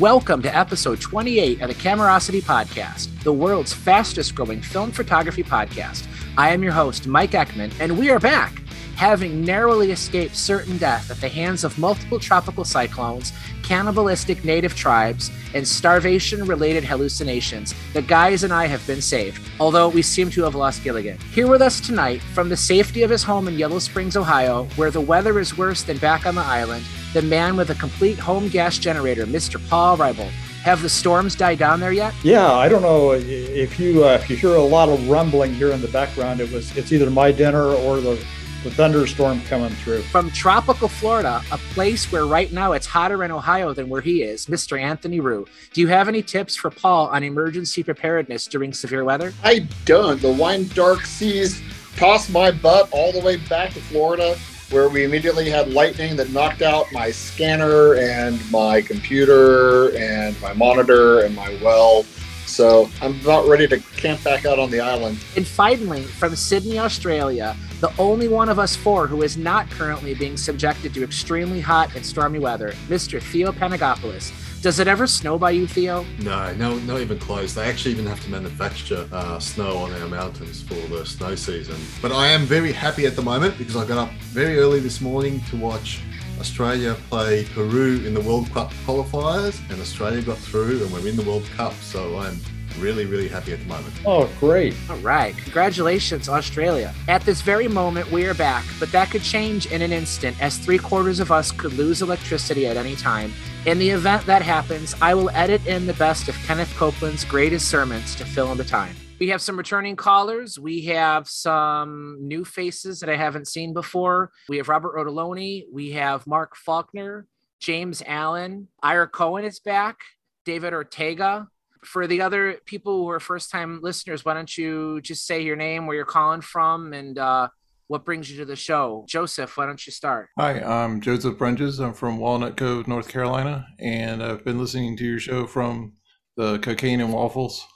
Welcome to episode 28 of the Camerosity Podcast, the world's fastest growing film photography podcast. I am your host, Mike Eckman, and we are back having narrowly escaped certain death at the hands of multiple tropical cyclones, cannibalistic native tribes, and starvation related hallucinations, the guys and I have been saved, although we seem to have lost Gilligan. Here with us tonight, from the safety of his home in Yellow Springs, Ohio, where the weather is worse than back on the island, the man with a complete home gas generator, Mr. Paul Reibel. Have the storms died down there yet? Yeah, I don't know if you uh, if you hear a lot of rumbling here in the background. It was it's either my dinner or the the thunderstorm coming through. From tropical Florida, a place where right now it's hotter in Ohio than where he is, Mr. Anthony Rue. Do you have any tips for Paul on emergency preparedness during severe weather? I don't. The wine dark seas tossed my butt all the way back to Florida, where we immediately had lightning that knocked out my scanner and my computer and my monitor and my well. So I'm about ready to camp back out on the island. And finally, from Sydney, Australia, the only one of us four who is not currently being subjected to extremely hot and stormy weather, Mr. Theo Panagopoulos. Does it ever snow by you, Theo? No, no, not even close. They actually even have to manufacture uh, snow on our mountains for the snow season. But I am very happy at the moment because I got up very early this morning to watch Australia play Peru in the World Cup qualifiers, and Australia got through, and we're in the World Cup. So I'm really, really happy at the moment. Oh, great. All right. Congratulations, Australia. At this very moment, we are back, but that could change in an instant as three quarters of us could lose electricity at any time. In the event that happens, I will edit in the best of Kenneth Copeland's greatest sermons to fill in the time. We have some returning callers. We have some new faces that I haven't seen before. We have Robert Rotoloni. We have Mark Faulkner, James Allen. Ira Cohen is back. David Ortega for the other people who are first time listeners, why don't you just say your name, where you're calling from, and uh, what brings you to the show? Joseph, why don't you start? Hi, I'm Joseph Brunges. I'm from Walnut Cove, North Carolina, and I've been listening to your show from the Cocaine and Waffles.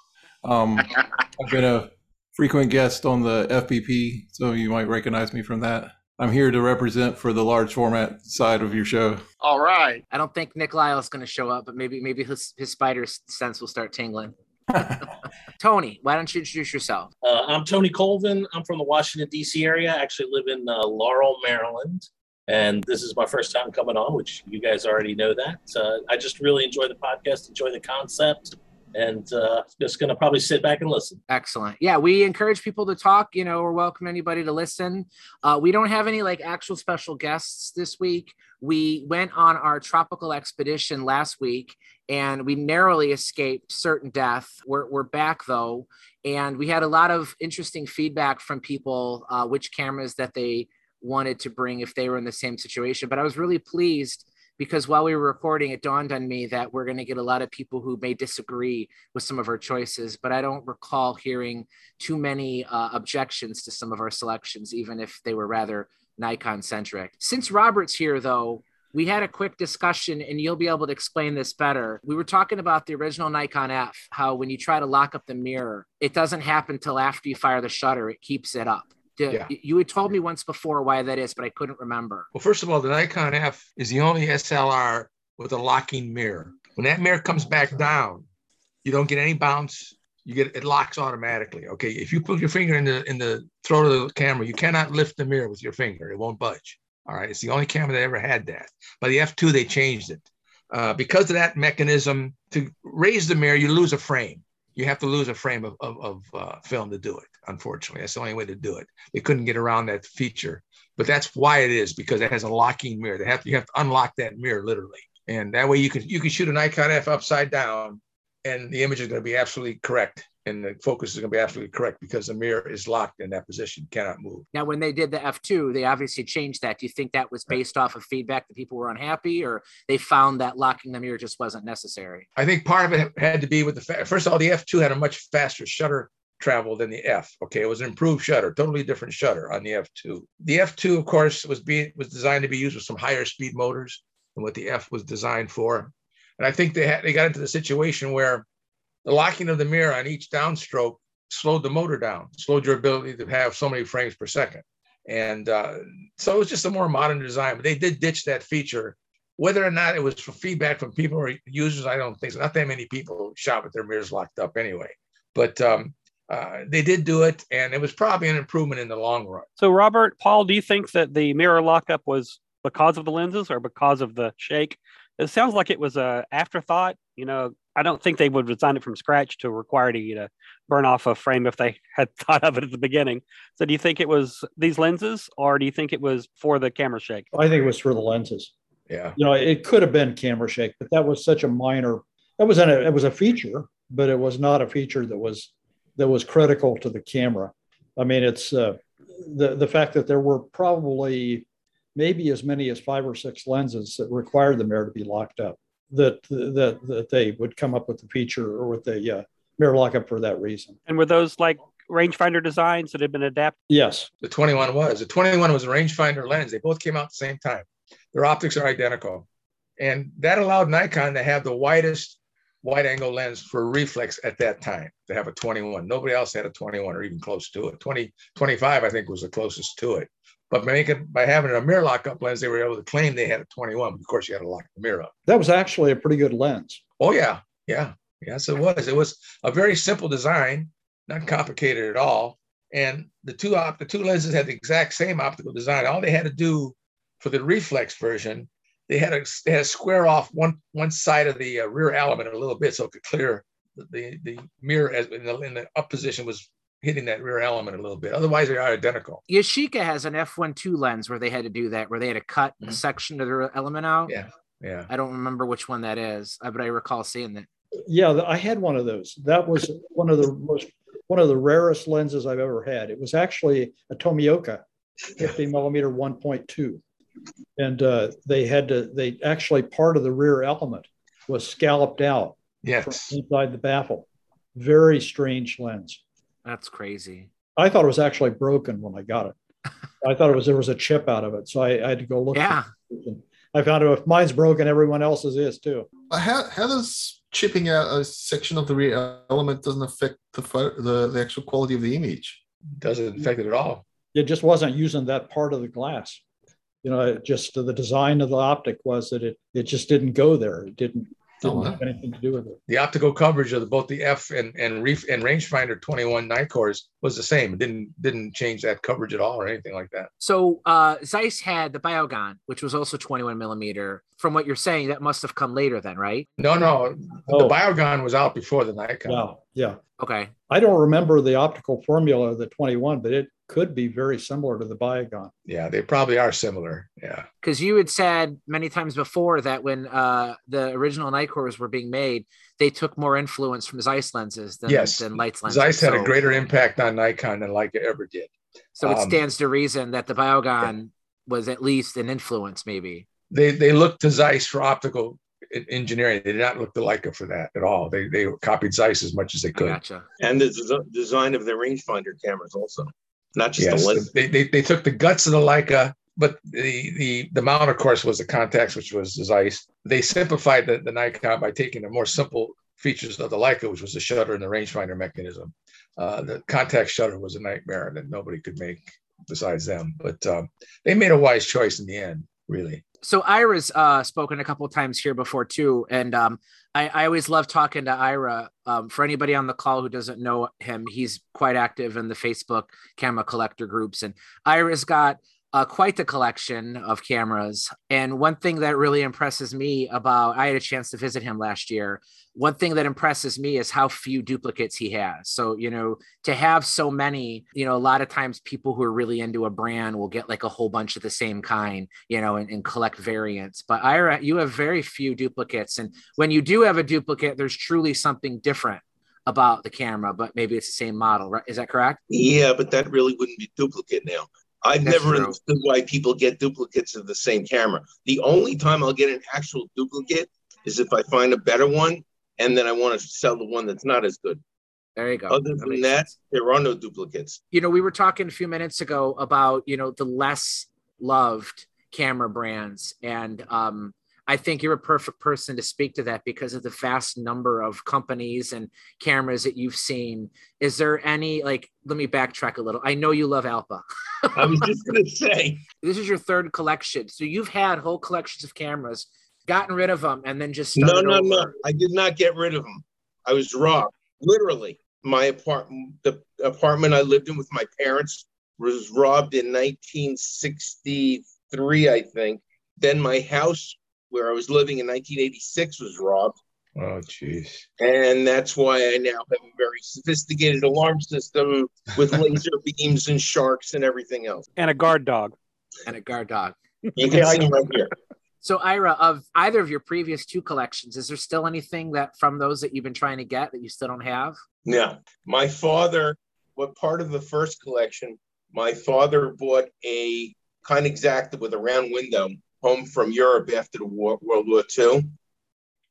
Um, I've been a frequent guest on the FPP, so you might recognize me from that. I'm here to represent for the large format side of your show. All right. I don't think Nick Lyle is going to show up, but maybe maybe his, his spider sense will start tingling. Tony, why don't you introduce yourself? Uh, I'm Tony Colvin. I'm from the Washington, D.C. area. I actually live in uh, Laurel, Maryland. And this is my first time coming on, which you guys already know that. Uh, I just really enjoy the podcast, enjoy the concept and uh, just going to probably sit back and listen. Excellent. Yeah, we encourage people to talk. You know, we're welcome anybody to listen. Uh, we don't have any like actual special guests this week. We went on our tropical expedition last week and we narrowly escaped certain death. We're, we're back though, and we had a lot of interesting feedback from people uh, which cameras that they wanted to bring if they were in the same situation. But I was really pleased because while we were recording, it dawned on me that we're going to get a lot of people who may disagree with some of our choices, but I don't recall hearing too many uh, objections to some of our selections, even if they were rather Nikon centric. Since Robert's here, though, we had a quick discussion and you'll be able to explain this better. We were talking about the original Nikon F, how when you try to lock up the mirror, it doesn't happen till after you fire the shutter, it keeps it up yeah. You had told me once before why that is, but I couldn't remember. Well, first of all, the Nikon F is the only SLR with a locking mirror. When that mirror comes back down, you don't get any bounce. You get it locks automatically. Okay, if you put your finger in the in the throat of the camera, you cannot lift the mirror with your finger. It won't budge. All right, it's the only camera that ever had that. By the F2, they changed it uh, because of that mechanism. To raise the mirror, you lose a frame you have to lose a frame of, of, of uh, film to do it. Unfortunately, that's the only way to do it. They couldn't get around that feature, but that's why it is because it has a locking mirror. They have to, you have to unlock that mirror literally, and that way you can you can shoot an Nikon F upside down, and the image is going to be absolutely correct and the focus is going to be absolutely correct because the mirror is locked in that position, cannot move. Now, when they did the F2, they obviously changed that. Do you think that was based off of feedback that people were unhappy or they found that locking the mirror just wasn't necessary? I think part of it had to be with the fa- first of all, the F2 had a much faster shutter travel than the F. Okay, it was an improved shutter, totally different shutter on the F2. The F2, of course, was being was designed to be used with some higher speed motors than what the F was designed for. And I think they had they got into the situation where the locking of the mirror on each downstroke slowed the motor down, slowed your ability to have so many frames per second. And uh, so it was just a more modern design, but they did ditch that feature Whether or not it was for feedback from people or users, I don't think so. Not that many people shot with their mirrors locked up anyway. But um, uh, they did do it, and it was probably an improvement in the long run. So, Robert, Paul, do you think that the mirror lockup was because of the lenses or because of the shake? It sounds like it was a afterthought. You know, I don't think they would design it from scratch to require you to burn off a frame if they had thought of it at the beginning. So, do you think it was these lenses, or do you think it was for the camera shake? I think it was for the lenses. Yeah, You know, it could have been camera shake, but that was such a minor. That was an, it was a feature, but it was not a feature that was that was critical to the camera. I mean, it's uh, the the fact that there were probably maybe as many as five or six lenses that required the mirror to be locked up. That that that they would come up with the feature or with the uh, mirror lockup for that reason. And were those like rangefinder designs that had been adapted? Yes, the 21 was. The 21 was a rangefinder lens. They both came out at the same time. Their optics are identical, and that allowed Nikon to have the widest wide angle lens for reflex at that time to have a 21. Nobody else had a 21 or even close to it. 20, 25, I think, was the closest to it. But by, making, by having a mirror lockup lens, they were able to claim they had a 21. Of course, you had to lock the mirror up. that was actually a pretty good lens. Oh, yeah. Yeah. Yes, it was. It was a very simple design, not complicated at all. And the two op- the two lenses had the exact same optical design. All they had to do for the reflex version they had to they had to square off one one side of the uh, rear element a little bit so it could clear the the, the mirror as in the, in the up position was hitting that rear element a little bit. Otherwise, they are identical. Yashica has an f1.2 lens where they had to do that, where they had to cut a Mhm. section of the element out. Yeah, yeah. I don't remember which one that is, uh, but I recall seeing that. Yeah, I had one of those. That was one of the most one of the rarest lenses I've ever had. It was actually a Tomioka 50 millimeter 1.2. And uh, they had to, they actually part of the rear element was scalloped out Yes. inside the baffle. Very strange lens. That's crazy. I thought it was actually broken when I got it. I thought it was there was a chip out of it. So I, I had to go look. Yeah. I found out if mine's broken, everyone else's is too. How, how does chipping out a section of the rear element doesn't affect the, photo, the the actual quality of the image? Doesn't affect it at all. it just wasn't using that part of the glass. You know, it just the design of the optic was that it it just didn't go there. It didn't didn't wow. have anything to do with it. The optical coverage of the, both the F and and reef and rangefinder 21 Nikkors was the same. It didn't didn't change that coverage at all or anything like that. So uh, Zeiss had the Biogon, which was also 21 millimeter. From what you're saying, that must have come later then, right? No, no, Oh. the Biogon was out before the Nikon. Yeah, yeah. Okay. I don't remember the optical formula of the 21, but it could be very similar to the Biogon. Yeah, they probably are similar. Yeah. Because you had said many times before that when uh, the original Nikkors were being made, they took more influence from Zeiss lenses than, Yes. than Leitz lenses. Zeiss had a greater impact on Nikon than Leica ever did. So it um, stands to reason that the Biogon was at least an influence, maybe. They they looked to Zeiss for optical engineering. They did not look to Leica for that at all. They they copied Zeiss as much as they could. gotcha. and the des- design of the rangefinder cameras also, not just Yes, the lens. they, they they took the guts of the Leica, but the the the mount, of course, was the Contax, which was Zeiss. They simplified the, the Nikon by taking the more simple features of the Leica, which was the shutter and the rangefinder mechanism. Uh, the Contax shutter was a nightmare that nobody could make besides them. But um, they made a wise choice in the end, really. So Ira's uh, spoken a couple times here before too, and um, I, I always love talking to Ira. Um, for anybody on the call who doesn't know him, he's quite active in the Facebook camera collector groups, and Ira's got uh, quite the collection of cameras. And one thing that really impresses me about I had a chance to visit him last year. One thing that impresses me is how few duplicates he has. So you know, to have so many, you know, a lot of times people who are really into a brand will get like a whole bunch of the same kind, you know, and, and collect variants. But Ira, you have very few duplicates. And when you do have a duplicate, there's truly something different about the camera, but maybe it's the same model, right? Is that correct? Yeah, but that really wouldn't be duplicate now. I've That's never true. understood why people get duplicates of the same camera. The only time I'll get an actual duplicate is if I find a better one and then I want to sell the one that's not as good. There you go. Other That than that, sense. there are no duplicates. you know, we were talking a few minutes ago about, you know, the less loved camera brands. And um, I think you're a perfect person to speak to that because of the vast number of companies and cameras that you've seen. Is there any, like, let me backtrack a little. I know you love Alpa. I was just going to say, This is your third collection. So you've had whole collections of cameras gotten rid of them and then just No, no, over? no. I did not get rid of them. I was robbed. Literally, my apartment, the apartment I lived in with my parents, was robbed in 1963, I think. Then my house, where I was living in 1986, was robbed. Oh, jeez. And that's why I now have a very sophisticated alarm system with laser beams and sharks and everything else. And a guard dog. and a guard dog. You can see them right here. So Ira, of either of your previous two collections, is there still anything that from those that you've been trying to get that you still don't have? Now, my father, what part of the first collection, my father bought a Kine Exakta with a round window home from Europe after the war, World War II.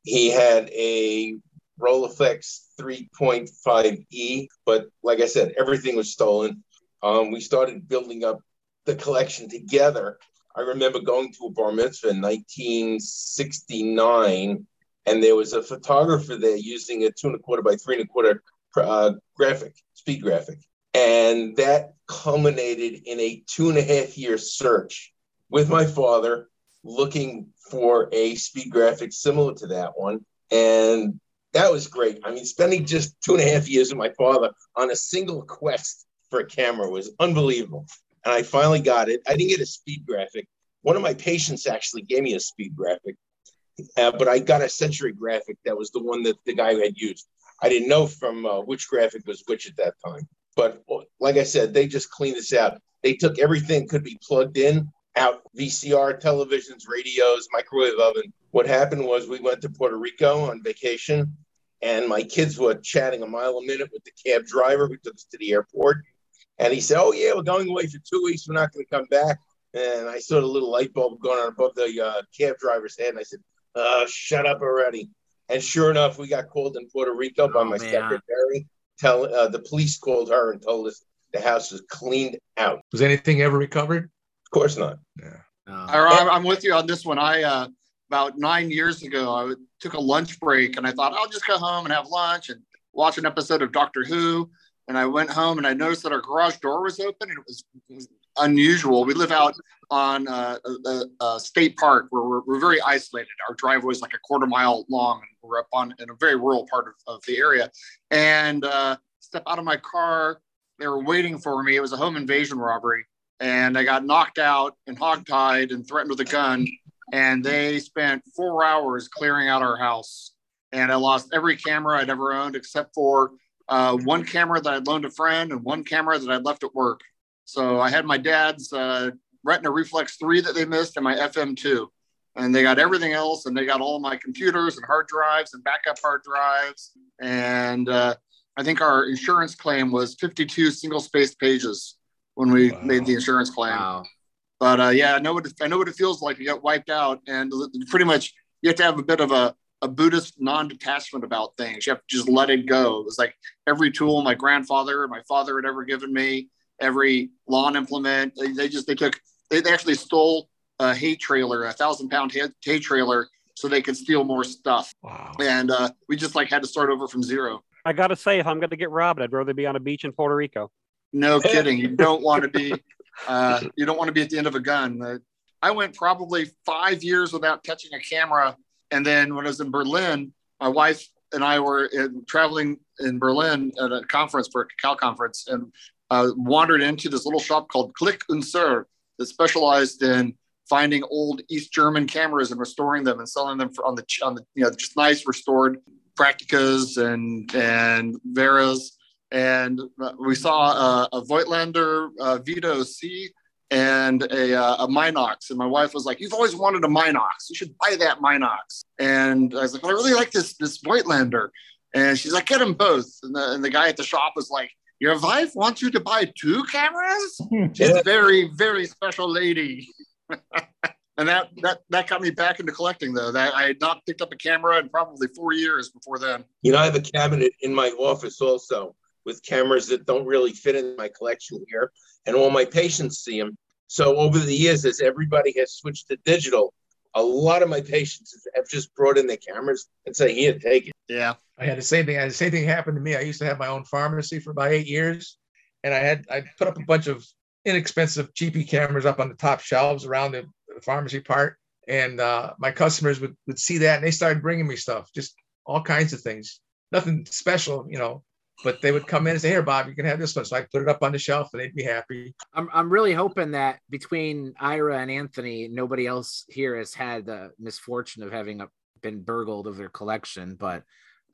He had a Rolleiflex 3.5E, but like I said, everything was stolen. Um, we started building up the collection together. I remember going to a bar mitzvah in 1969, and there was a photographer there using a two and a quarter by three and a quarter uh, graphic, speed graphic. And that culminated in a two and a half year search with my father looking for a speed graphic similar to that one. And that was great. I mean, spending just two and a half years with my father on a single quest for a camera was unbelievable. And I finally got it. I didn't get a speed graphic. One of my patients actually gave me a speed graphic, uh, but I got a Century graphic. That was the one that the guy had used. I didn't know from uh, which graphic was which at that time. But like I said, they just cleaned this out. They took everything could be plugged in, out VCR, televisions, radios, microwave oven. What happened was we went to Puerto Rico on vacation, and my kids were chatting a mile a minute with the cab driver who took us to the airport. And he said, "Oh yeah, we're going away for two weeks. We're not going to come back." And I saw the little light bulb going on above the uh, cab driver's head, and I said, uh, "Shut up already!" And sure enough, we got called in Puerto Rico by Oh, my man. secretary. Tell uh, the police called her and told us the house was cleaned out. Was anything ever recovered? Of course not. Yeah. Um, Or I'm, I'm with you on this one. I uh, about nine years ago, I took a lunch break and I thought I'll just go home and have lunch and watch an episode of Doctor Who. And I went home and I noticed that our garage door was open and it was, it was unusual. We live out on uh, a, a, a state park where we're, we're very isolated. Our driveway is like a quarter mile long and we're up on in a very rural part of, of the area. And uh, step out of my car. They were waiting for me. It was a home invasion robbery and I got knocked out and hogtied and threatened with a gun. And they spent four hours clearing out our house. And I lost every camera I'd ever owned except for uh, one camera that I'd loaned a friend and one camera that I'd left at work. So I had my dad's uh, Retina Reflex 3 that they missed and my FM2. And they got everything else and they got all my computers and hard drives and backup hard drives. And uh, I think our insurance claim was 52 single spaced pages when we Wow. made the insurance claim. wow. But uh, yeah, I know what it, I know what it feels like to get wiped out, and pretty much you have to have a bit of a, a Buddhist non-detachment about things. You have to just let it go. It was like every tool my grandfather, my father had ever given me, every lawn implement. They, they just they took they, they actually stole a hay trailer, a thousand pound hay, hay trailer, so they could steal more stuff. Wow. And uh, we just like had to start over from zero. I gotta say, if I'm gonna get robbed, I'd rather be on a beach in Puerto Rico. No kidding. You don't want to be. Uh, you don't want to be at the end of a gun. Uh, I went probably five years without touching a camera, and then when I was in Berlin, my wife and I were in, traveling in Berlin at a conference for a cacao conference, and uh, wandered into this little shop called Click und Sur that specialized in finding old East German cameras and restoring them and selling them for, on the on the you know just nice restored Prakticas and and Veras and we saw a, a Voigtlander uh, Vito C and a, uh, a Minox. And my wife was like, "You've always wanted a Minox. You should buy that Minox." And I was like, well, "I really like this this Voigtlander." And she's like, "Get them both." And the, and the guy at the shop was like, "Your wife wants you to buy two cameras? She's a very very special lady." and that that that got me back into collecting though. That I had not picked up a camera in probably four years before then. You know, I have a cabinet in my office also with cameras that don't really fit in my collection here, and all my patients see them. So over the years, as everybody has switched to digital, a lot of my patients have just brought in their cameras and say, "Here, take it." Yeah. I had the same thing. I had the same thing happen to me. I used to have my own pharmacy for about eight years, and I had I put up a bunch of inexpensive cheapy cameras up on the top shelves around the, the pharmacy part. and uh, my customers would, would see that and they started bringing me stuff, just all kinds of things. Nothing special, you know, but they would come in and say, "Here, Bob, you can have this one." So I put it up on the shelf, and they'd be happy. I'm I'm really hoping that between Ira and Anthony, nobody else here has had the misfortune of having a, been burgled of their collection, but.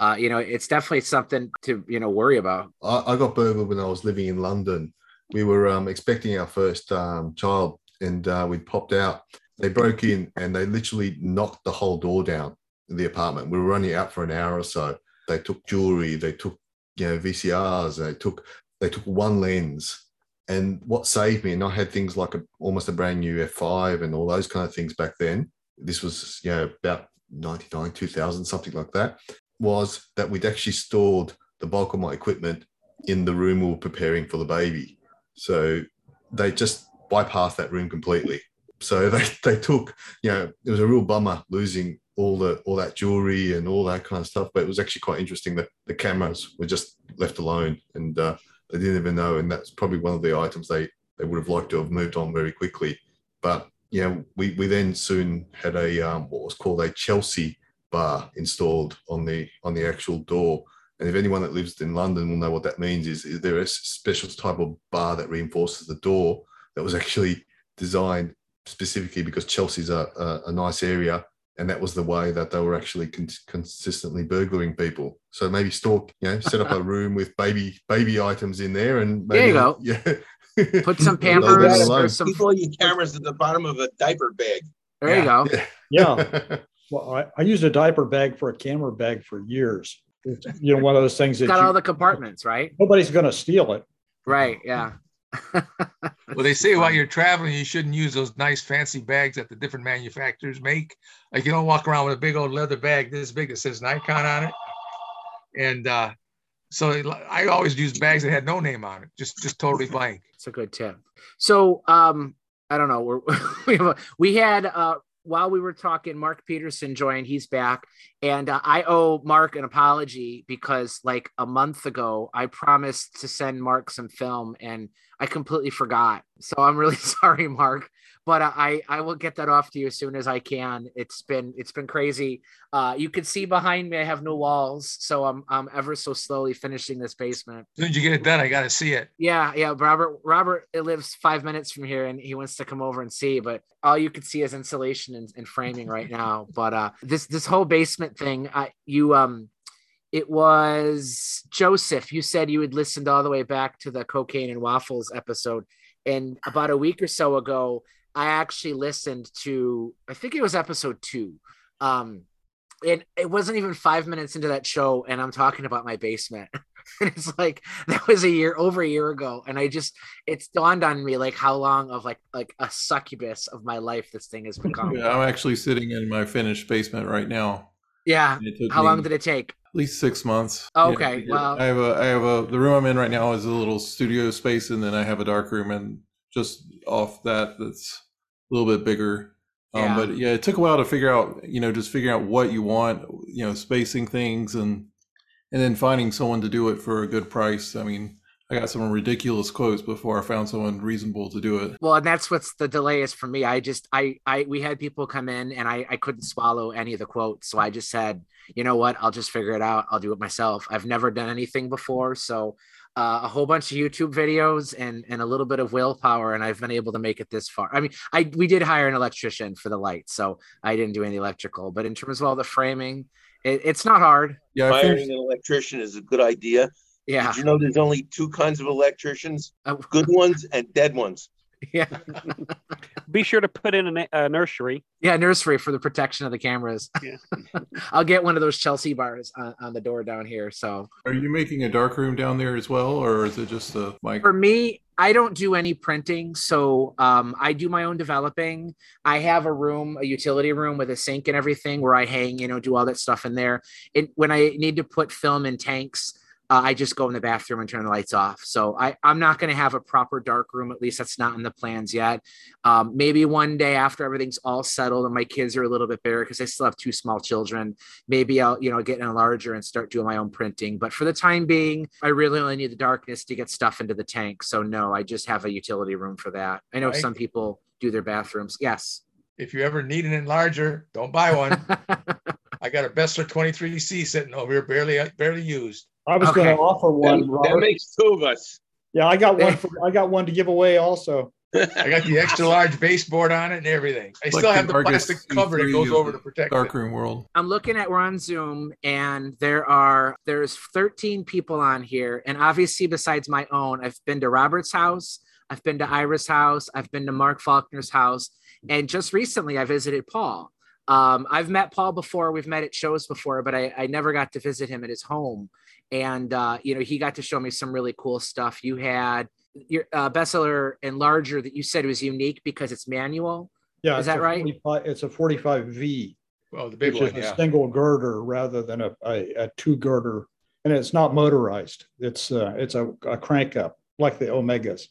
Uh, you know, it's definitely something to you know worry about. I, I got burgled when I was living in London. We were um, expecting our first um, child, and uh, we popped out. They broke in and they literally knocked the whole door down in the apartment. We were only out for an hour or so. They took jewelry, they took you know VCRs, they took they took one lens. And what saved me, and I had things like a, almost a brand new F5 and all those kind of things back then. This was you know about 99, 2000, something like that was that we'd actually stored the bulk of my equipment in the room we were preparing for the baby. So they just bypassed that room completely. So they, they took, you know, it was a real bummer losing all the all that jewelry and all that kind of stuff. But it was actually quite interesting that the cameras were just left alone and uh, they didn't even know. And that's probably one of the items they they would have liked to have moved on very quickly. But know, we we then soon had a um, what was called a Chelsea bar installed on the on the actual door. And if anyone that lives in London will know what that means, is, is there a special type of bar that reinforces the door that was actually designed specifically because Chelsea's a, a, a nice area, and that was the way that they were actually con- consistently burglaring people. So maybe store, you know, set up a room with baby baby items in there, and maybe, there you go. Yeah, put some Pampers or some. Keep all your cameras at the bottom of a diaper bag. There you go. Yeah. Yeah. Well, I, I used a diaper bag for a camera bag for years. It's, you know, one of those things that Got you- all the compartments, right? nobody's going to steal it. Right. Yeah. Well, they say while you're traveling, you shouldn't use those nice fancy bags that the different manufacturers make. Like you don't walk around with a big old leather bag this big that says Nikon on it. And uh, so I always use bags that had no name on it, just just totally blank. It's a good tip. So, um, I don't know. We're, we have a, we had uh, while we were talking, Mark Peterson joined. He's back, and uh, I owe Mark an apology because like a month ago, I promised to send Mark some film, and I completely forgot. So I'm really sorry, Mark. But I I will get that off to you as soon as I can. It's been it's been crazy. Uh, you can see behind me, I have no walls, so I'm I'm ever so slowly finishing this basement. As soon as you get it done, I got to see it. Yeah, yeah. Robert Robert it lives five minutes from here and he wants to come over and see, but all you can see is insulation and, and framing right now. But uh this this whole basement thing, I you um it was Joseph. You said you had listened all the way back to the cocaine and waffles episode. And about a week or so ago, I actually listened to I think it was episode two. Um and it wasn't even five minutes into that show, and I'm talking about my basement. and it's like that was a year over a year ago and i just it's dawned on me like how long of like like a succubus of my life this thing has become Yeah, I'm actually sitting in my finished basement right now. yeah And It took how long did it take At least six months. Oh, Yeah, okay, to well- I have a, I have a, the room I'm in right now is a little studio space, and then I have a dark room, and just off that, that's a little bit bigger. Um, But yeah, it took a while to figure out, you know, just figuring out what you want, you know, spacing things, and and then finding someone to do it for a good price. I mean, I got some ridiculous quotes before I found someone reasonable to do it. well and that's what's the delay is for me. I just i i we had people come in and i i couldn't swallow any of the quotes. So i just said you know what? I'll just figure it out. I'll do it myself. I've never done anything before. So uh, a whole bunch of youtube videos and and a little bit of willpower and i've been able to make it this far i mean i we did hire an electrician for the lights so i didn't do any electrical but in terms of all the framing it, it's not hard Yeah, I Hiring finished, an electrician is a good idea. yeah Did you know there's only two kinds of electricians? Oh. Good ones and dead ones. yeah Be sure to put in a, a nursery. yeah nursery for the protection of the cameras Yeah. i'll get one of those chelsea bars on, on the door down here so are you making a dark room down there as well, or is it just a mic? for me i don't do any printing so um, i do my own developing i have a room a utility room with a sink and everything where i hang you know do all that stuff in there and when i need to put film in tanks uh, i just go in the bathroom and turn the lights off. So I, i'm not going to have a proper dark room at least that's not in the plans yet. Um, maybe one day after everything's all settled and my kids are a little bit bigger because i still have two small children maybe i'll you know get in larger and start doing my own printing. But for the time being i really only need the darkness to get stuff into the tank. So no i just have a utility room for that. I know Right. some people do their bathrooms. Yes. If you ever need an enlarger, don't buy one. I got a Beseler 23C sitting over here, barely barely used. I was Okay. going to offer one. That, that makes two of us. yeah, I got one. For, I got one to give away also. I got the extra large baseboard on it and everything. I Like still have the darkest plastic cover that goes over to protect it. Darkroom world. I'm looking at we're on Zoom and there are there's 13 people on here. And obviously, besides my own, I've been to Robert's house, I've been to Ira's house, I've been to Mark Faulkner's house, and just recently I visited Paul. Um, I've met Paul before, we've met at shows before, but I, I never got to visit him at his home. And uh, you know, he got to show me some really cool stuff. You had your uh, Beseler enlarger that you said was unique because it's manual. Yeah, Is that right? it's a 45V, Well, the big which one, is a single girder rather than a, a, a two girder, and it's not motorized. It's uh, it's a, a crank up like the Omegas,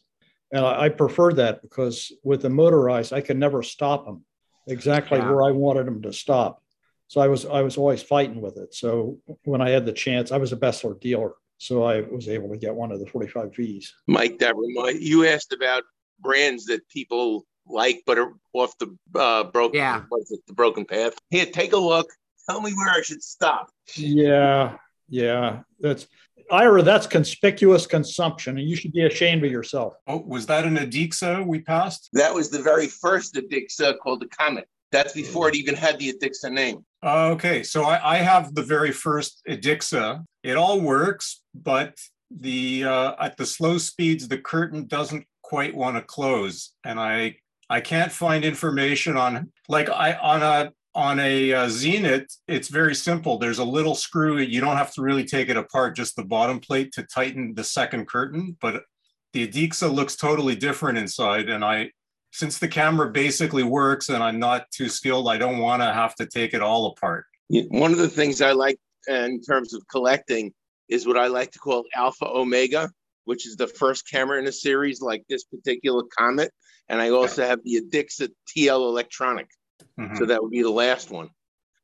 and I, I prefer that because with the motorized, I can never stop them exactly Yeah. where I wanted them to stop. So I was I was always fighting with it. So when I had the chance, I was a Beseler dealer, so I was able to get one of the 45Vs. Mike, that remind you asked about brands that people like but are off the uh, broken. Yeah. What's it? The broken path. Here, take a look. Tell me where I should stop. Yeah, yeah, that's Ira. That's conspicuous consumption, and you should be ashamed of yourself. Oh, was that an Edixa we passed? That was the very first Edixa called the Comet. That's before it even had the Edixa name. Okay, so I, I have the very first Edixa. It all works, but the uh, at the slow speeds, the curtain doesn't quite want to close, and I I can't find information on like I on a on a uh, Zenith. It's very simple. There's a little screw. You don't have to really take it apart, just the bottom plate to tighten the second curtain. But the Edixa looks totally different inside, and I since the camera basically works and I'm not too skilled, I don't want to have to take it all apart. One of the things I like in terms of collecting is what I like to call Alpha Omega, which is the first camera in a series like this particular Comet. And I also have the Edixa TL Electronic. Mhm. So that would be the last one.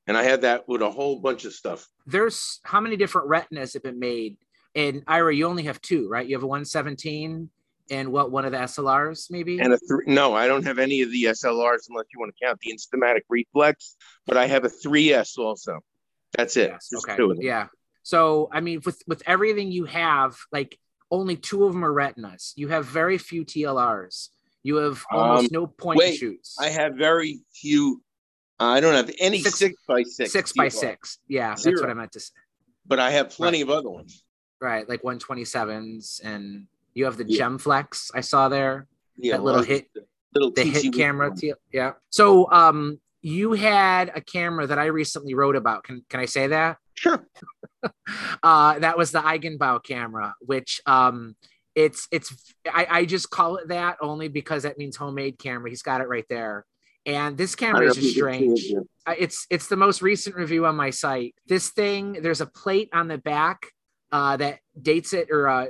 And I had that with a whole bunch of stuff. there's how many different retinas have been made? And Ira, you only have two, right? You have a 117 and what one of the SLRs, maybe? And a three, no, I don't have any of the SLRs unless you want to count the Instamatic Reflex, but I have a 3S also. That's it. Yes, okay. two of them. Yeah. So I mean, with with everything you have, like only two of them are retinas. You have very few TLRs. You have almost Um, no point wait, shoots. I have very few. I don't have any Six- six, by six. six by TLR, six. Yeah, that's what I meant to say. But I have plenty of other ones. Right, like 127s, and you have the Yeah. Gem Flex I saw there. Yeah, that little well, hit, little the hit camera. T- yeah. So um, you had a camera that I recently wrote about. Can can I say that? Sure. uh, that was the Eigenbau camera, which um, it's it's I, I just call it that only because that means homemade camera. He's got it right there. And this camera is just if you can see it strange. Uh, It's it's the most recent review on my site. This thing, there's a plate on the back uh, that dates it or uh,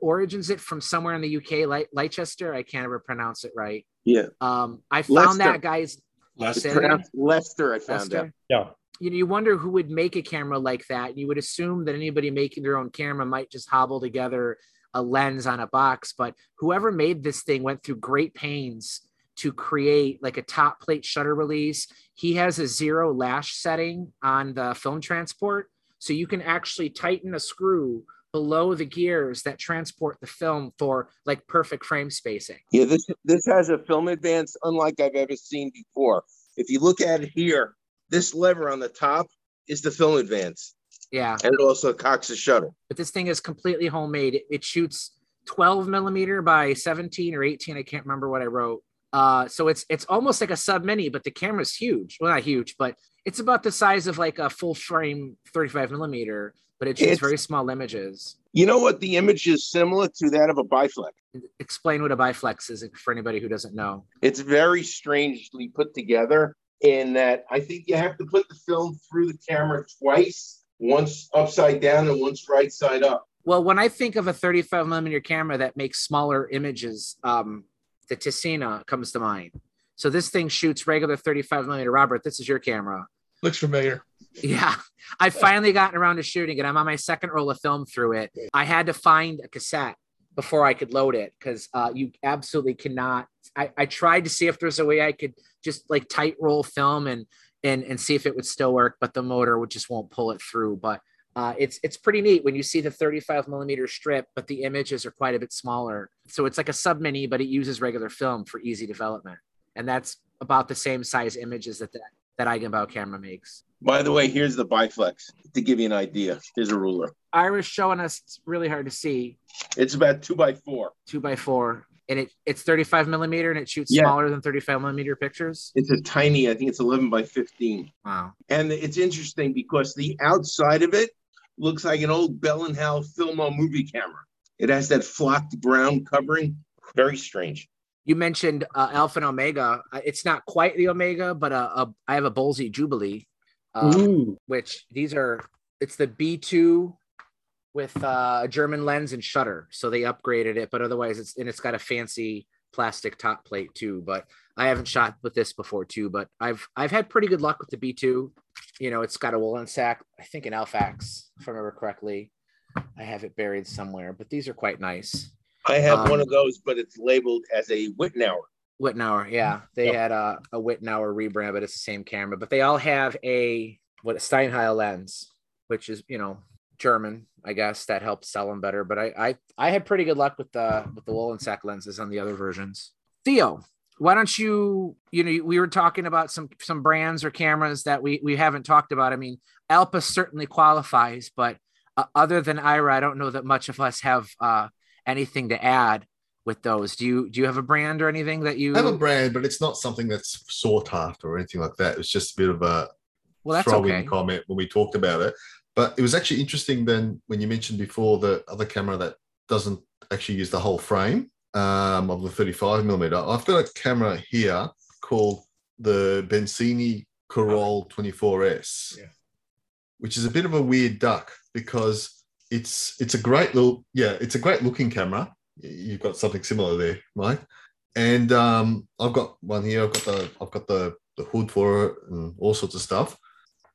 origins it from somewhere in the UK, Light, Leicester. I can't ever pronounce it right. Yeah. Um, I found Leicester. that guy's It's Less Say that pronounced Lester, I found Leicester. out. Yeah. you know, you wonder who would make a camera like that. You would assume that anybody making their own camera might just hobble together a lens on a box, but whoever made this thing went through great pains to create like a top plate shutter release. He has a zero lash setting on the film transport. So you can actually tighten a screw below the gears that transport the film for like perfect frame spacing. Yeah, this this has a film advance unlike I've ever seen before. If you look at it here, this lever on the top is the film advance, Yeah. and it also cocks the shutter. but this thing is completely homemade. It, it shoots 12 millimeter by 17 or 18. I can't remember what I wrote. Uh, so it's it's almost like a sub mini, but the camera's huge. Well, not huge, but it's about the size of like a full frame 35 millimeter, but it shoots It's- very small images. You know what? The image is similar to that of a biflex. Explain what a biflex is for anybody who doesn't know. It's very strangely put together in that I think you have to put the film through the camera twice, once upside down and once right side up. Well, when I think of a 35 millimeter camera that makes smaller images, um, the Ticina comes to mind. So this thing shoots regular 35 millimeter. Robert, this is your camera. Looks familiar. Yeah, I finally gotten around to shooting it. I'm on my second roll of film through it. I had to find a cassette before I could load it because uh, you absolutely cannot. I, I tried to see if there's a way I could just like tight roll film and and and see if it would still work, but the motor would just won't pull it through. But uh, it's it's pretty neat when you see the 35 millimeter strip, but the images are quite a bit smaller. So it's like a sub mini, but it uses regular film for easy development, and that's about the same size images that that, that Eigenbau camera makes. By the way, here's the biflex to give you an idea. Here's a ruler. Ira's showing us it's really hard to see. It's about two by four. Two by four, and it it's 35 millimeter, and it shoots Yeah. smaller than 35 millimeter pictures. It's a tiny, I think it's 11 by 15. Wow. And it's interesting because the outside of it looks like an old Bell and Howell Filmo movie camera. It has that flocked brown covering. Very strange. You mentioned uh, Alpha and Omega. Uh, It's not quite the Omega, but uh, a, I have a Bolsey Jubilee, uh, Ooh. which these are. It's the B2 with uh, a German lens and shutter, so they upgraded it. But otherwise, it's and it's got a fancy plastic top plate too. But I haven't shot with this before too. But I've I've had pretty good luck with the B2. You know, it's got a Wollensak. I think in Alphax, if I remember correctly. I have it buried somewhere, but these are quite nice. I have Um, one of those, but it's labeled as a Wittnauer. Wittnauer, yeah, they Yep. had a, a Wittnauer rebrand, but it's the same camera. But they all have a what a Steinheil lens, which is you know German, I guess that helps sell them better. But I I, I had pretty good luck with the with the Wollensak lenses on the other versions. Theo, why don't you you know we were talking about some some brands or cameras that we we haven't talked about. I mean, Alpa certainly qualifies, but uh, other than Ira, I don't know that much of us have uh, anything to add with those. Do you do you have a brand or anything that you I have a brand, but it's not something that's sought after or anything like that. It's just a bit of a Well, that's okay. comment when we talked about it. But it was actually interesting then when you mentioned before the other camera that doesn't actually use the whole frame um, of the 35 millimeter. I've got a camera here called the Bencini Koroll 24S, Yeah. which is a bit of a weird duck because it's it's a great little yeah it's a great looking camera. You've got something similar there, Mike. And um, I've got one here. I've got the I've got the the hood for it and all sorts of stuff.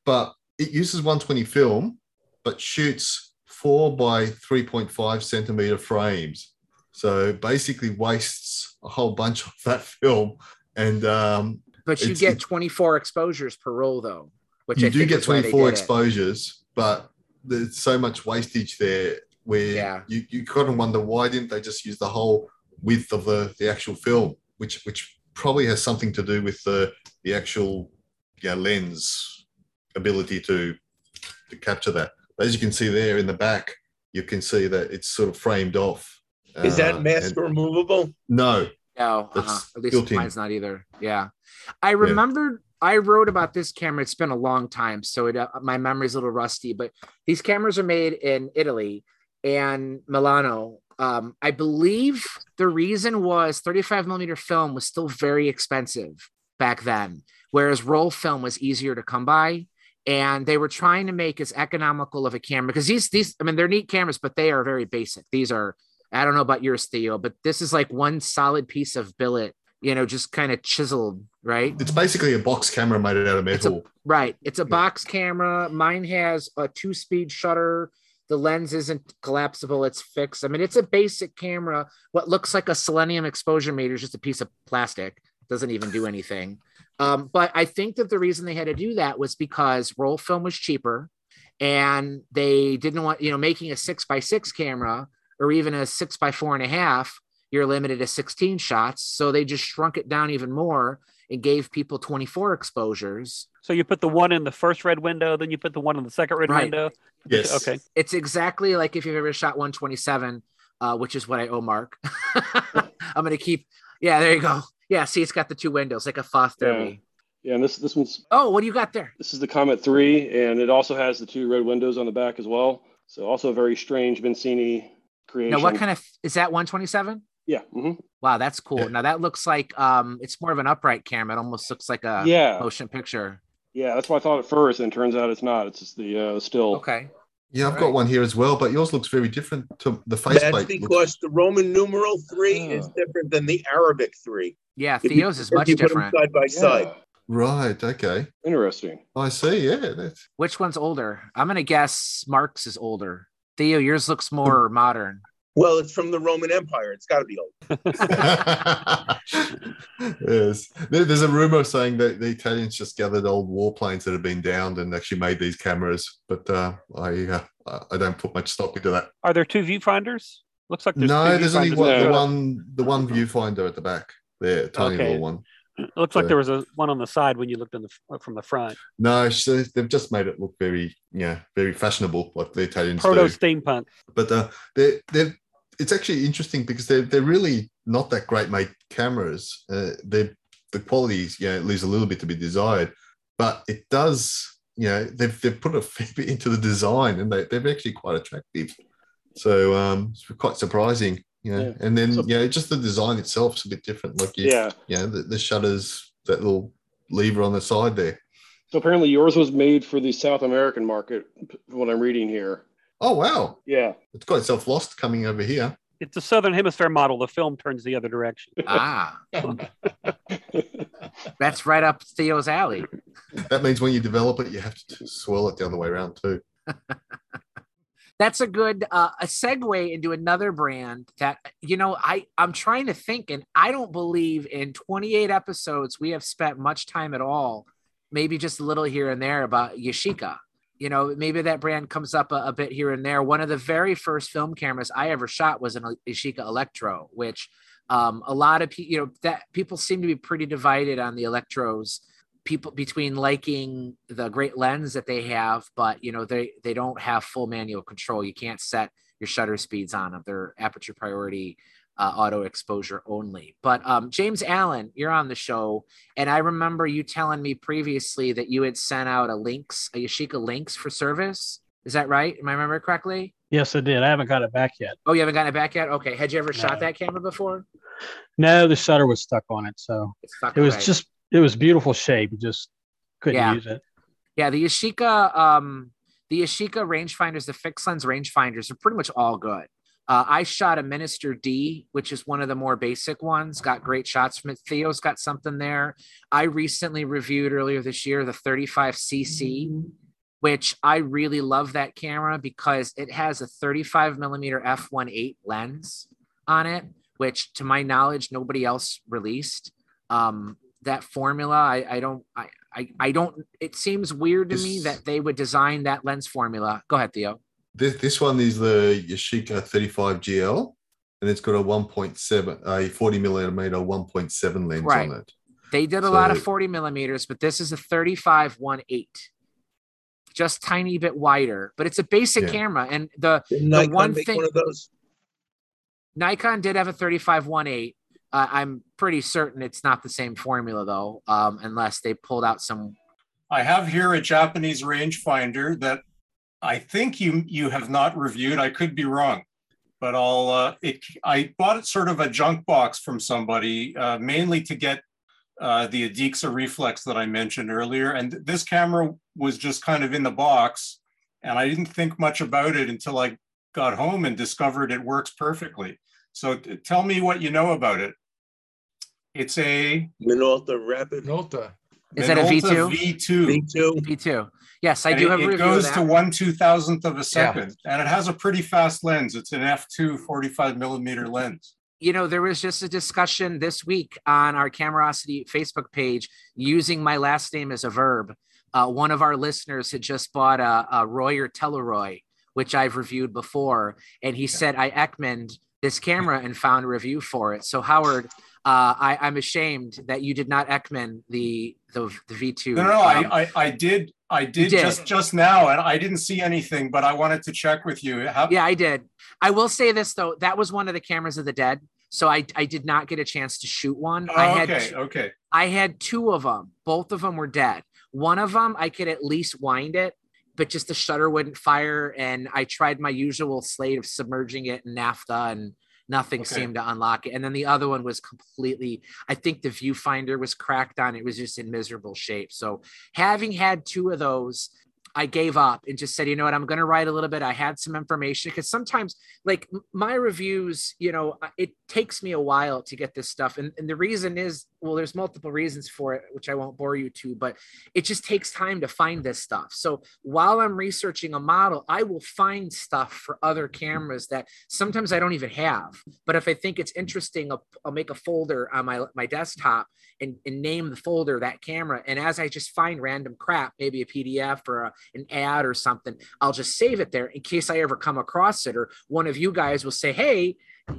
But it uses 120 film, but shoots four by 3.5 centimeter frames. So basically wastes a whole bunch of that film. And um, But you get 24 exposures per roll though, which you I do think get is why they 24 did it. exposures, but there's so much wastage there where Yeah. you, you kind of wonder why didn't they just use the whole width of the, the actual film, which which probably has something to do with the the actual yeah, lens ability to to capture that. As you can see there in the back, you can see that it's sort of framed off. Is Uh, that mask and- removable? No, No, uh-uh. at least built in. mine's not either. Yeah, I remember I wrote about this camera. It's been a long time, so it, uh, my memory's a little rusty. But these cameras are made in Italy and Milano. Um, I believe the reason was 35 millimeter film was still very expensive back then, whereas roll film was easier to come by. And they were trying to make as economical of a camera because these these I mean they're neat cameras, but they are very basic. These are I don't know about yours, Theo, but this is like one solid piece of billet, you know, just kind of chiseled, right? it's basically a box camera made out of It's a- metal. Right. It's a box camera. Mine has a two speed shutter. The lens isn't collapsible, it's fixed. I mean, it's a basic camera. What looks like a selenium exposure meter is just a piece of plastic, doesn't even do anything. Um, but I think that the reason they had to do that was because roll film was cheaper and they didn't want, you know, making a six by six camera or even a six by four and a half, you're limited to 16 shots. So they just shrunk it down even more and gave people 24 exposures. So you put the one in the first red window, then you put the one in the second red Right. window. Yes. Okay. It's exactly like if you've ever shot 127, uh, which is what I owe Mark. I'm gonna keep. Yeah, there you go. Yeah, see, it's got the two windows like a Foth Yeah. Derby. Yeah, and this this one's Oh, what do you got there? this is the Comet Three, and it also has the two red windows on the back as well. So also a very strange Bencini creation. Now, what kind of is that? 127? Yeah. hmm Wow, that's cool. Yeah. Now that looks like um, it's more of an upright camera. It almost looks like a yeah. motion picture. Yeah, that's what I thought at first, and it turns out it's not. It's just the uh, still. Okay. Yeah, I've Right. got one here as well, but yours looks very different to the That's faceplate. looks- because the Roman numeral three is Oh. different than the Arabic three. Yeah, If you- Theo's is if much you put them different. side by side. Right. Okay. Interesting. I see. Yeah. That's, Which one's older? I'm gonna guess Mark's is older. Theo, yours looks more modern. Well, it's from the Roman Empire. It's got to be old. yes. There's a rumor saying that the Italians just gathered old warplanes that have been downed and actually made these cameras, but uh, I uh, I- I don't put much stock into that. Are there two viewfinders? Looks like there's no, two there's only one, in the the- one the one viewfinder at the back there, tiny Okay. little one. It looks like there was a one on the side when you looked in the from the front. No, it's just- they've just made it look very yeah very fashionable like the Italians Proto do. steampunk. but uh, they're, they're, it's actually interesting because they're, they're really not that great made cameras. Uh, they the quality you know, leaves a little bit to be desired, but it does, you know, they've, they've put a fair bit into the design and they, they're actually quite attractive. So um, it's quite surprising, you know. Yeah. And then, So- you know, just the design itself is a bit different. Like, you, Yeah. you know, the, the shutters, that little lever on the side there. So apparently yours was made for the South American market, what I'm reading here. Oh, wow. Yeah. It's got itself lost coming over here. It's a southern hemisphere model. The film turns the other direction. Ah, that's right up Theo's alley. That means when you develop it, you have to swirl it the other way around too. That's a good uh, a segue into another brand that you know I I'm trying to think and I don't believe in 28 episodes we have spent much time at all, maybe just a little here and there about Yashica. You know, maybe that brand comes up a, a bit here and there. One of the very first film cameras I ever shot was an Yashica Electro, which um, a lot of people, you know, that people seem to be pretty divided on the Electros people between liking the great lens that they have, but you know they they don't have full manual control. You can't set your shutter speeds on them. They're aperture priority uh, auto exposure only. But um, James Allen, you're on the show, and I remember you telling me previously that you had sent out a Lynx a Yashica Lynx for service. Is that right? Am I remember correctly? Yes, I did. I haven't got it back yet. Oh, you haven't gotten it back yet. Okay. Had you ever No. shot that camera before? No, the shutter was stuck on it, so It's stuck it was away. just it was beautiful shape. You just couldn't Yeah. use it. Yeah, the Yashica, um, the Yashica rangefinders, the fixed lens rangefinders are pretty much all good. Uh, I shot a Minister D, which is one of the more basic ones. Got great shots from it. Theo's got something there. I recently reviewed earlier this year the 35cc, which I really love that camera because it has a 35 millimeter f1.8 lens on it, which to my knowledge nobody else released. Um, that formula, I, I don't, I, I, I don't. It seems weird to me that they would design that lens formula. Go ahead, Theo. This this one is the Yashica 35 GL, and it's got a 1.7, a 40 millimeter 1.7 lens Right. on it. They did a lot of 40 millimeters, but this is a 35 1.8, just tiny bit wider. But it's a basic Yeah. camera, and the the Nikon one thing one of those? Nikon did have a 35 1.8. Uh, I'm pretty certain it's not the same formula though, um, unless they pulled out some. I have here a Japanese rangefinder that I think you you have not reviewed. I could be wrong, but I'll. Uh, it. I bought it sort of a junk box from somebody, uh, mainly to get uh, the Edixa reflex that I mentioned earlier. And th- this camera was just kind of in the box, and I didn't think much about it until I got home and discovered it works perfectly. So t- tell me what you know about it. It's a Minolta Rapid Minolta. Is that a Minolta V2? V2. V2. V2. Yes, I And do it, have a it goes of to one two thousandth of a second, and it has a pretty fast lens. It's an f2 45 millimeter lens. you know, there was just a discussion this week on our Camerosity Facebook page using my last name as a verb. Uh, one of our listeners had just bought a, a Royer Teleroy, which I've reviewed before, and he said I Eckmaned this camera and found a review for it. So Howard, uh, I, I'm ashamed that you did not Eckman the the, the V2. No, no, um, I, I, I did, I did, did. just just now, and I didn't see anything, but I wanted to check with you. How, Yeah, I did. I will say this though, that was one of the cameras of the dead. So I, I did not get a chance to shoot one. Oh, I had okay, two- okay. I had two of them. Both of them were dead. One of them I could at least wind it, but just the shutter wouldn't fire. And I tried my usual slate of submerging it in naphtha and nothing Okay. seemed to unlock it. And then the other one was completely, I think the viewfinder was cracked on. It was just in miserable shape. So having had two of those, I gave up and just said, you know what, I'm going to write a little bit. I had some information because sometimes, like my reviews, you know, it takes me a while to get this stuff. And, and the reason is, well, there's multiple reasons for it, which I won't bore you to, but it just takes time to find this stuff. So while I'm researching a model, I will find stuff for other cameras that sometimes I don't even have. But if I think it's interesting, I'll, I'll make a folder on my, my desktop and, and name the folder that camera. And as I just find random crap, maybe a PDF or a, an ad or something, I'll just save it there in case I ever come across it. Or one of you guys will say, Hey,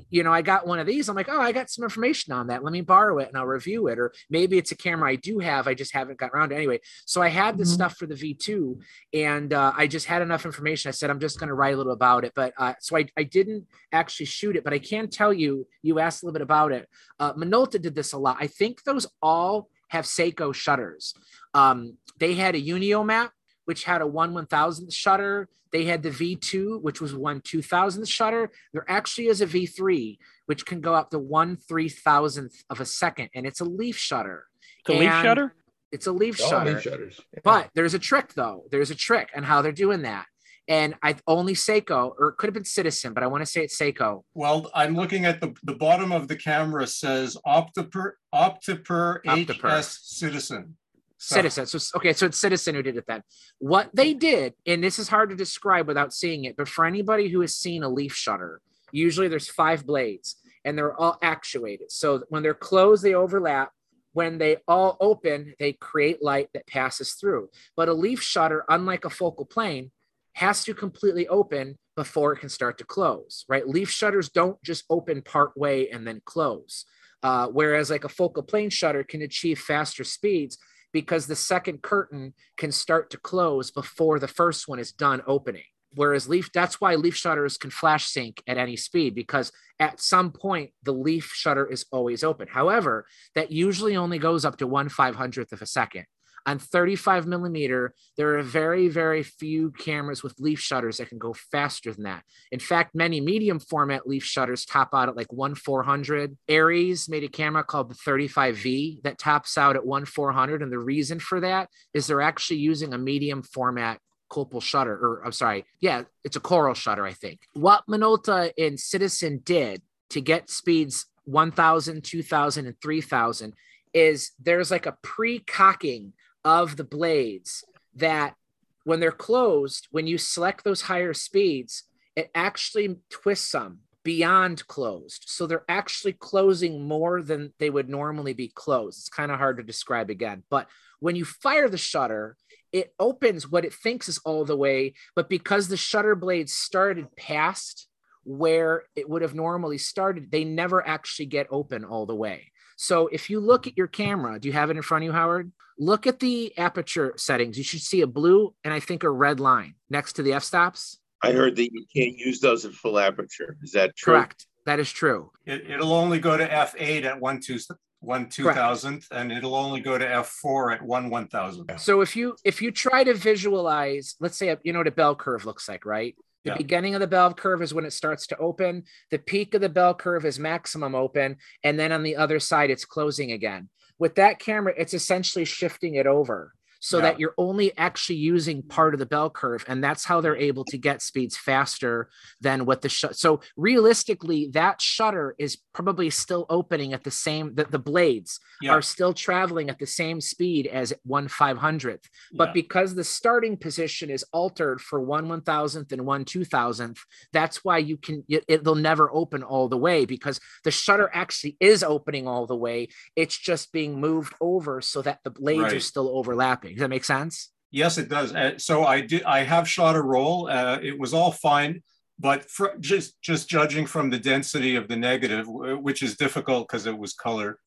you know, I got one of these. I'm like, oh, I got some information on that. Let me borrow it and I'll review it. Or maybe it's a camera I do have. I just haven't got around to anyway. So I had this mm-hmm. stuff for the V2 and uh, I just had enough information. I said, I'm just going to write a little about it. But uh, so I, I didn't actually shoot it, but I can tell you, you asked a little bit about it. Uh, Minolta did this a lot. I think those all have Seiko shutters. Um, they had a Uniomat which had a one one thousandth shutter. They had the V2, which was one two thousandth shutter. There actually is a V3, which can go up to one three thousandth of a second, and it's a leaf shutter. It's a leaf shutter. It's a leaf shutter. Leaf shutters. Yeah. But there's a trick though. There's a trick on how they're doing that. And I only Seiko, or it could have been Citizen, but I want to say it's Seiko. Well, I'm looking at the, the bottom of the camera says Optiper Optiper, Optiper. HS Citizen. Citizen. So okay, so it's Citizen who did it then. What they did, and this is hard to describe without seeing it, but for anybody who has seen a leaf shutter, usually there's five blades and they're all actuated. So when they're closed, they overlap. When they all open, they create light that passes through. But a leaf shutter, unlike a focal plane, has to completely open before it can start to close, right? Leaf shutters don't just open part way and then close. Uh, whereas like a focal plane shutter can achieve faster speeds because the second curtain can start to close before the first one is done opening. Whereas leaf, that's why leaf shutters can flash sync at any speed because at some point the leaf shutter is always open. However, that usually only goes up to one five hundredth of a second. On 35 millimeter, there are very, very few cameras with leaf shutters that can go faster than that. In fact, many medium format leaf shutters top out at like 1 400. Aires made a camera called the 35V that tops out at 1 400. And the reason for that is they're actually using a medium format Copal shutter, or I'm sorry, yeah, it's a Copal shutter, I think. What Minolta and Citizen did to get speeds 1000, 2000, and 3000 is there's like a pre cocking of the blades that when they're closed, when you select those higher speeds, it actually twists them beyond closed. So they're actually closing more than they would normally be closed. It's kind of hard to describe again. But when you fire the shutter, it opens what it thinks is all the way. But because the shutter blades started past where it would have normally started, they never actually get open all the way. So if you look at your camera, do you have it in front of you, Howard? Look at the aperture settings. You should see a blue and I think a red line next to the f stops. I heard that you can't use those at full aperture. Is that true? Correct. That is true. It, will only go to f8 at one two one two thousandth, and it'll only go to f4 at one one thousand. So if you if you try to visualize, let's say you know what a bell curve looks like, right? The yeah. beginning of the bell curve is when it starts to open. The peak of the bell curve is maximum open. And then on the other side, it's closing again. With that camera, it's essentially shifting it over so yeah. that you're only actually using part of the bell curve and that's how they're mm-hmm. able to get speeds faster than what the shut so realistically that shutter is probably still opening at the same that the blades yeah. are still traveling at the same speed as one five hundredth but yeah. because the starting position is altered for one one thousandth and one two thousandth that's why you can it, it'll never open all the way because the shutter actually is opening all the way it's just being moved over so that the blades right. are still overlapping does that make sense? Yes, it does. Uh, so I did. I have shot a roll. Uh, it was all fine, but just just judging from the density of the negative, which is difficult because it was color,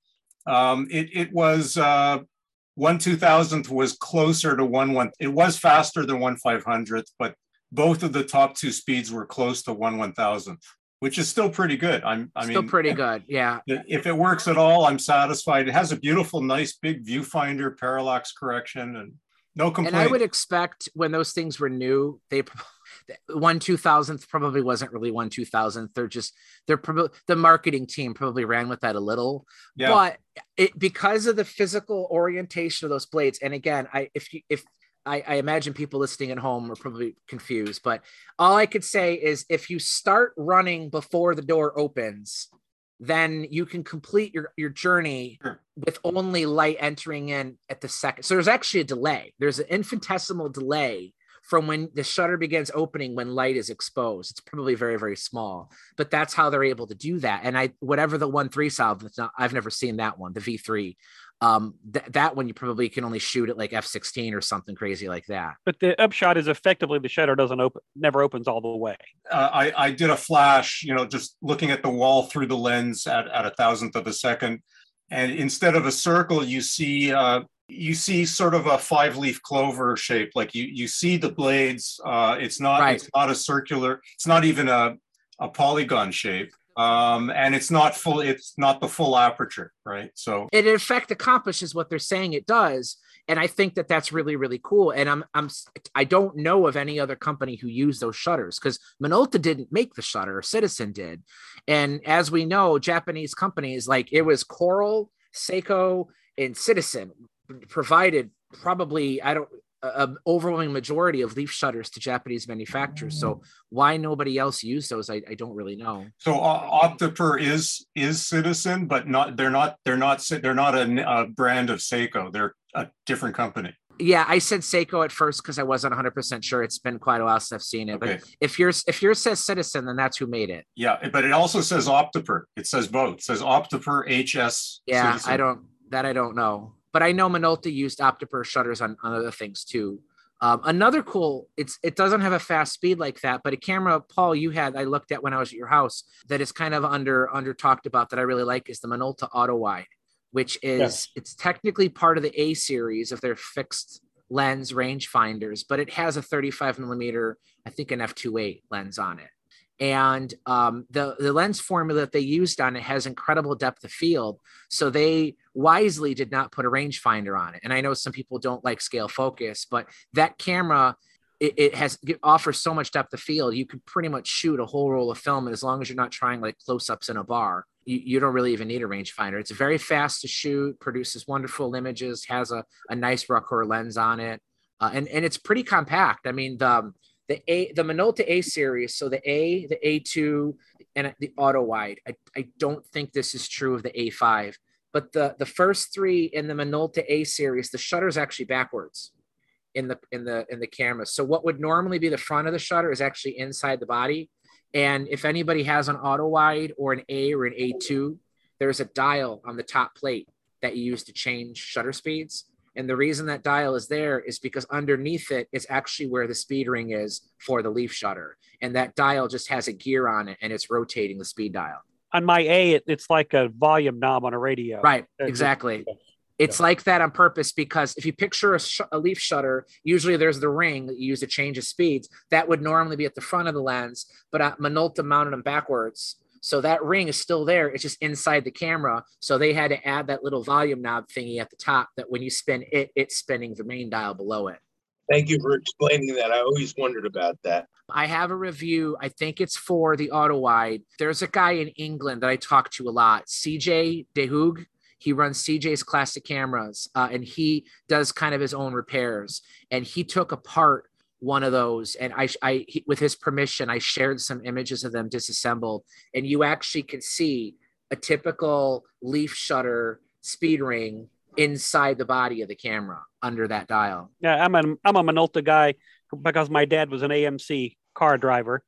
um, it it was uh, one two thousandth was closer to one one. It was faster than one five hundredth, but both of the top two speeds were close to one one thousandth which is still pretty good. I'm, I still mean, pretty good. Yeah. If it works at all, I'm satisfied. It has a beautiful, nice big viewfinder, parallax correction, and no complaint. And I would expect when those things were new, they one two thousandth probably wasn't really one two thousandth. They're just they're probably the marketing team probably ran with that a little, yeah. but it because of the physical orientation of those blades. And again, I if you if I, I imagine people listening at home are probably confused, but all I could say is if you start running before the door opens, then you can complete your, your journey with only light entering in at the second. So there's actually a delay. There's an infinitesimal delay from when the shutter begins opening when light is exposed. It's probably very, very small, but that's how they're able to do that. And I, whatever the one three solve, not, I've never seen that one, the V3. Um, th- that one you probably can only shoot at like F16 or something crazy like that. But the upshot is effectively the shutter doesn't open, never opens all the way. uh, I, I did a flash, you know, just looking at the wall through the lens at, at a thousandth of a second. And instead of a circle, you see uh, you see sort of a five leaf clover shape. Like you you see the blades. Uh, it's not Right. it's not a circular. It's not even a a polygon shape. Um, and it's not full. It's not the full aperture, right? So it in effect accomplishes what they're saying it does and i think that that's really really cool and i'm i'm i don't know of any other company who used those shutters because minolta didn't make the shutter citizen did and as we know japanese companies like it was copal seiko and citizen provided probably i don't an overwhelming majority of leaf shutters to japanese manufacturers so why nobody else used those i, I don't really know so uh, Optiper is is Citizen, but not. They're not. They're not. They're not a, a brand of Seiko. They're a different company. Yeah, I said Seiko at first because I wasn't 100 percent sure. It's been quite a while since I've seen it. Okay. But if yours if yours says Citizen, then that's who made it. Yeah, but it also says Optiper. It says both. It says Optiper HS. Yeah, Citizen. I don't that I don't know, but I know Minolta used Optiper shutters on, on other things too. Um, another cool, it's it doesn't have a fast speed like that, but a camera, Paul, you had I looked at when I was at your house that is kind of under under talked about that I really like is the Minolta Auto Wide, which is Yes. it's technically part of the A series of their fixed lens rangefinders, but it has a 35 millimeter, I think an f2.8 lens on it. And um, the, the lens formula that they used on it has incredible depth of field. So they wisely did not put a rangefinder on it. And I know some people don't like scale focus, but that camera, it, it has it offers so much depth of field. You could pretty much shoot a whole roll of film. As long as you're not trying like close ups in a bar, you, you don't really even need a rangefinder. It's very fast to shoot, produces wonderful images, has a, a nice Rokkor lens on it. Uh, and, and it's pretty compact. I mean, the, the A, the Minolta A series, so the A, the A2, and the auto wide. I, I don't think this is true of the A5, but the the first three in the Minolta A series, the shutter is actually backwards in the in the in the camera. So what would normally be the front of the shutter is actually inside the body. And if anybody has an auto wide or an A or an A2, there's a dial on the top plate that you use to change shutter speeds. And the reason that dial is there is because underneath it is actually where the speed ring is for the leaf shutter. And that dial just has a gear on it and it's rotating the speed dial. On my A, it, it's like a volume knob on a radio. Right, exactly. It's like that on purpose because if you picture a, sh- a leaf shutter, usually there's the ring that you use to change the speeds. That would normally be at the front of the lens, but at Minolta mounted them backwards. So that ring is still there. It's just inside the camera. So they had to add that little volume knob thingy at the top that when you spin it, it's spinning the main dial below it. Thank you for explaining that. I always wondered about that. I have a review. I think it's for the auto wide. There's a guy in England that I talk to a lot, CJ DeHoog. He runs CJ's Classic Cameras, uh, and he does kind of his own repairs. And he took apart one of those, and I, I, he, with his permission, I shared some images of them disassembled, and you actually can see a typical leaf shutter speed ring inside the body of the camera under that dial. Yeah, I'm a I'm a Minolta guy because my dad was an AMC car driver.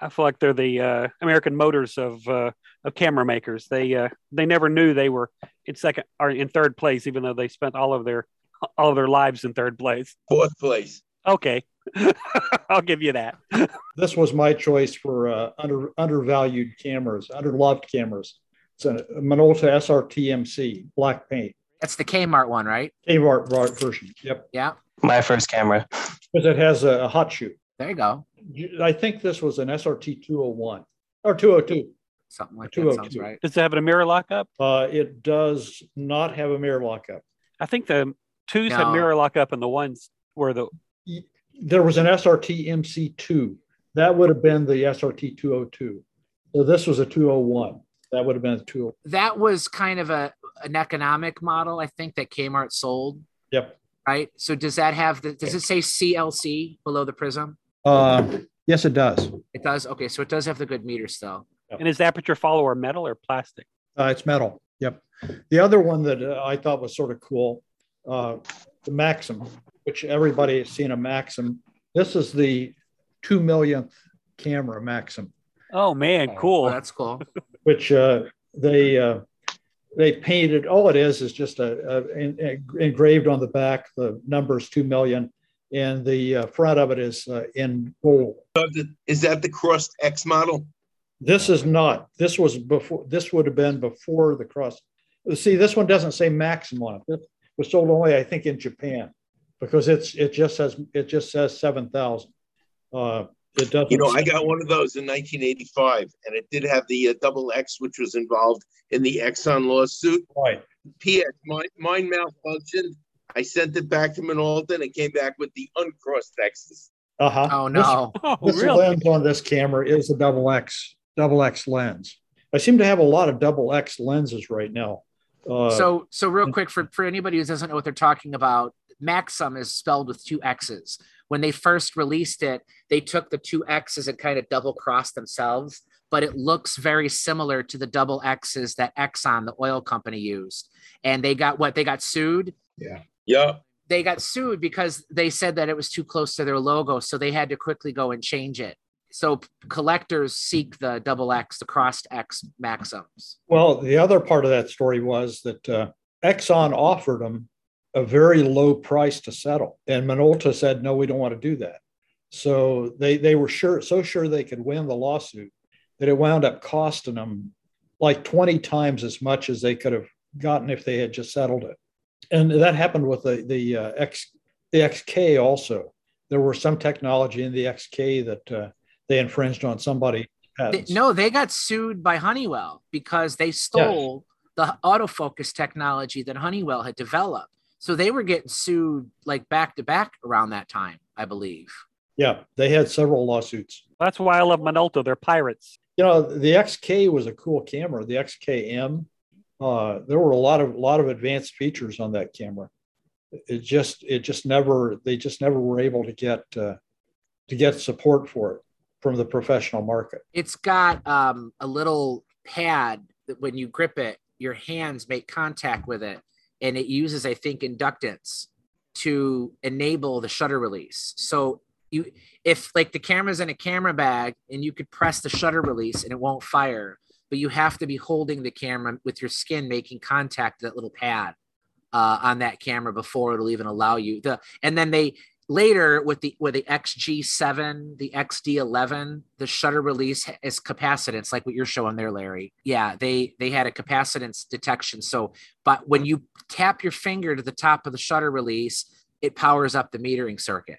I feel like they're the uh, American Motors of uh, of camera makers. They uh, they never knew they were in second or in third place, even though they spent all of their all of their lives in third place. Fourth place. Okay, I'll give you that. This was my choice for uh, under undervalued cameras, underloved cameras. It's a Minolta SRTMC black paint, That's the Kmart one, right? Kmart version. Yep, Yeah. My first camera. because it has a, a hot shoe. There you go. I think this was an SRT 201 or 202. Something like that 202. sounds right. Does it have a mirror lockup? Uh, it does not have a mirror lockup. I think the twos had No. mirror lockup, and the ones were the There was an SRT MC2. That would have been the SRT 202. So this was a 201. That would have been a 201. that was kind of a an economic model i think that kmart sold Yep. right? So does that have the? Does it say CLC below the prism? Uh, yes, it does. It does. Okay, so it does have the good meter still. And is the aperture follower metal or plastic? Uh, it's metal. Yep. The other one that uh, I thought was sort of cool, uh, the Maxxum, which everybody has seen a Maxxum. This is the two millionth camera Maxxum, Oh man, cool. Oh, that's cool. which uh, they uh, they painted. All it is is just a, a, en- en- engraved on the back the numbers two million, and the uh, front of it is uh, in gold. Is that the crossed X model? This is not. This was before. This would have been before the cross. See, this one doesn't say Maxxum on it. This was sold only, I think, in Japan, because it's it just says it just says seven thousand. Uh, it doesn't. You know, I got one of those in 1985, and it did have the uh, double X, which was involved in the Exxon lawsuit. Right. P.S. Mine, mine malfunctioned. I sent it back to Minolta, and it came back with the uncrossed X's. Uh huh. Oh no. Oh, This, this really? lens on this camera is a double X double X lens. I seem to have a lot of double X lenses right now. Uh, so so real quick for for anybody who doesn't know what they're talking about, Maxxum is spelled with two X's. When they first released it, they took the two X's and kind of double crossed themselves, but it looks very similar to the double X's that Exxon, the oil company, used. And they got what they got sued. Yeah. They got sued because they said that it was too close to their logo, so they had to quickly go and change it. So collectors seek the double X, the crossed X Maxxums. Well, the other part of that story was that uh, Exxon offered them a very low price to settle, and Minolta said, "No, we don't want to do that." So they they were sure so sure they could win the lawsuit that it wound up costing them like twenty times as much as they could have gotten if they had just settled it. And that happened with the the uh, X the XK also. There were some technology in the XK that uh, they infringed on somebody. No, they got sued by Honeywell because they stole the autofocus technology that Honeywell had developed. So they were getting sued like back to back around that time, I believe. Yeah, they had several lawsuits. That's why I love Minolta. They're pirates. You know, the XK was a cool camera. The XKM, uh, there were a lot of lot of advanced features on that camera. It just it just never they just never were able to get uh, to get support for it from the professional market. It's got um, a little pad that when you grip it, your hands make contact with it, and it uses, I think, inductance to enable the shutter release. So you, if like the camera's in a camera bag and you could press the shutter release and it won't fire, but you have to be holding the camera with your skin making contact that little pad uh, on that camera before it'll even allow you the. And then they later with the with the XG7, the XD11, the shutter release is capacitance, like what you're showing there, Larry. Yeah, they they had a capacitance detection. So, but when you tap your finger to the top of the shutter release, it powers up the metering circuit.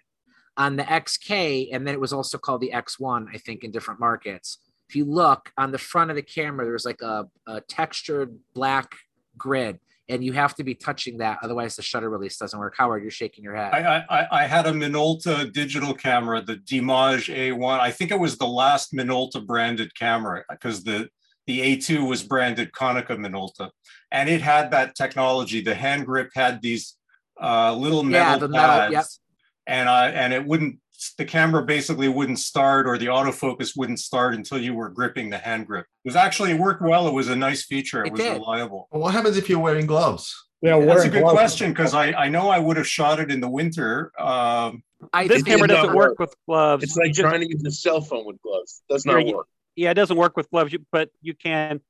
On the XK, and then it was also called the X1, I think, in different markets. If you look on the front of the camera, there's like a, a textured black grid and you have to be touching that otherwise the shutter release doesn't work howard you're shaking your head I, I, I had a Minolta digital camera, the Dimage A1. I think it was the last Minolta branded camera because the the A2 was branded Konica Minolta, and it had that technology. The hand grip had these uh, little Yeah, metal the metal, pads, yep. and I and it wouldn't. The camera basically wouldn't start, or the autofocus wouldn't start until you were gripping the hand grip. It was actually it worked well. It was a nice feature. It, It was did. reliable. What happens if you're wearing gloves? Yeah, That's a good gloves- question because I, I know I would have shot it in the winter. Um, I This think camera doesn't work work. with gloves. It's like You just- trying to use a cell phone with gloves. Does Yeah, not work. yeah, it doesn't work with gloves, you- but you can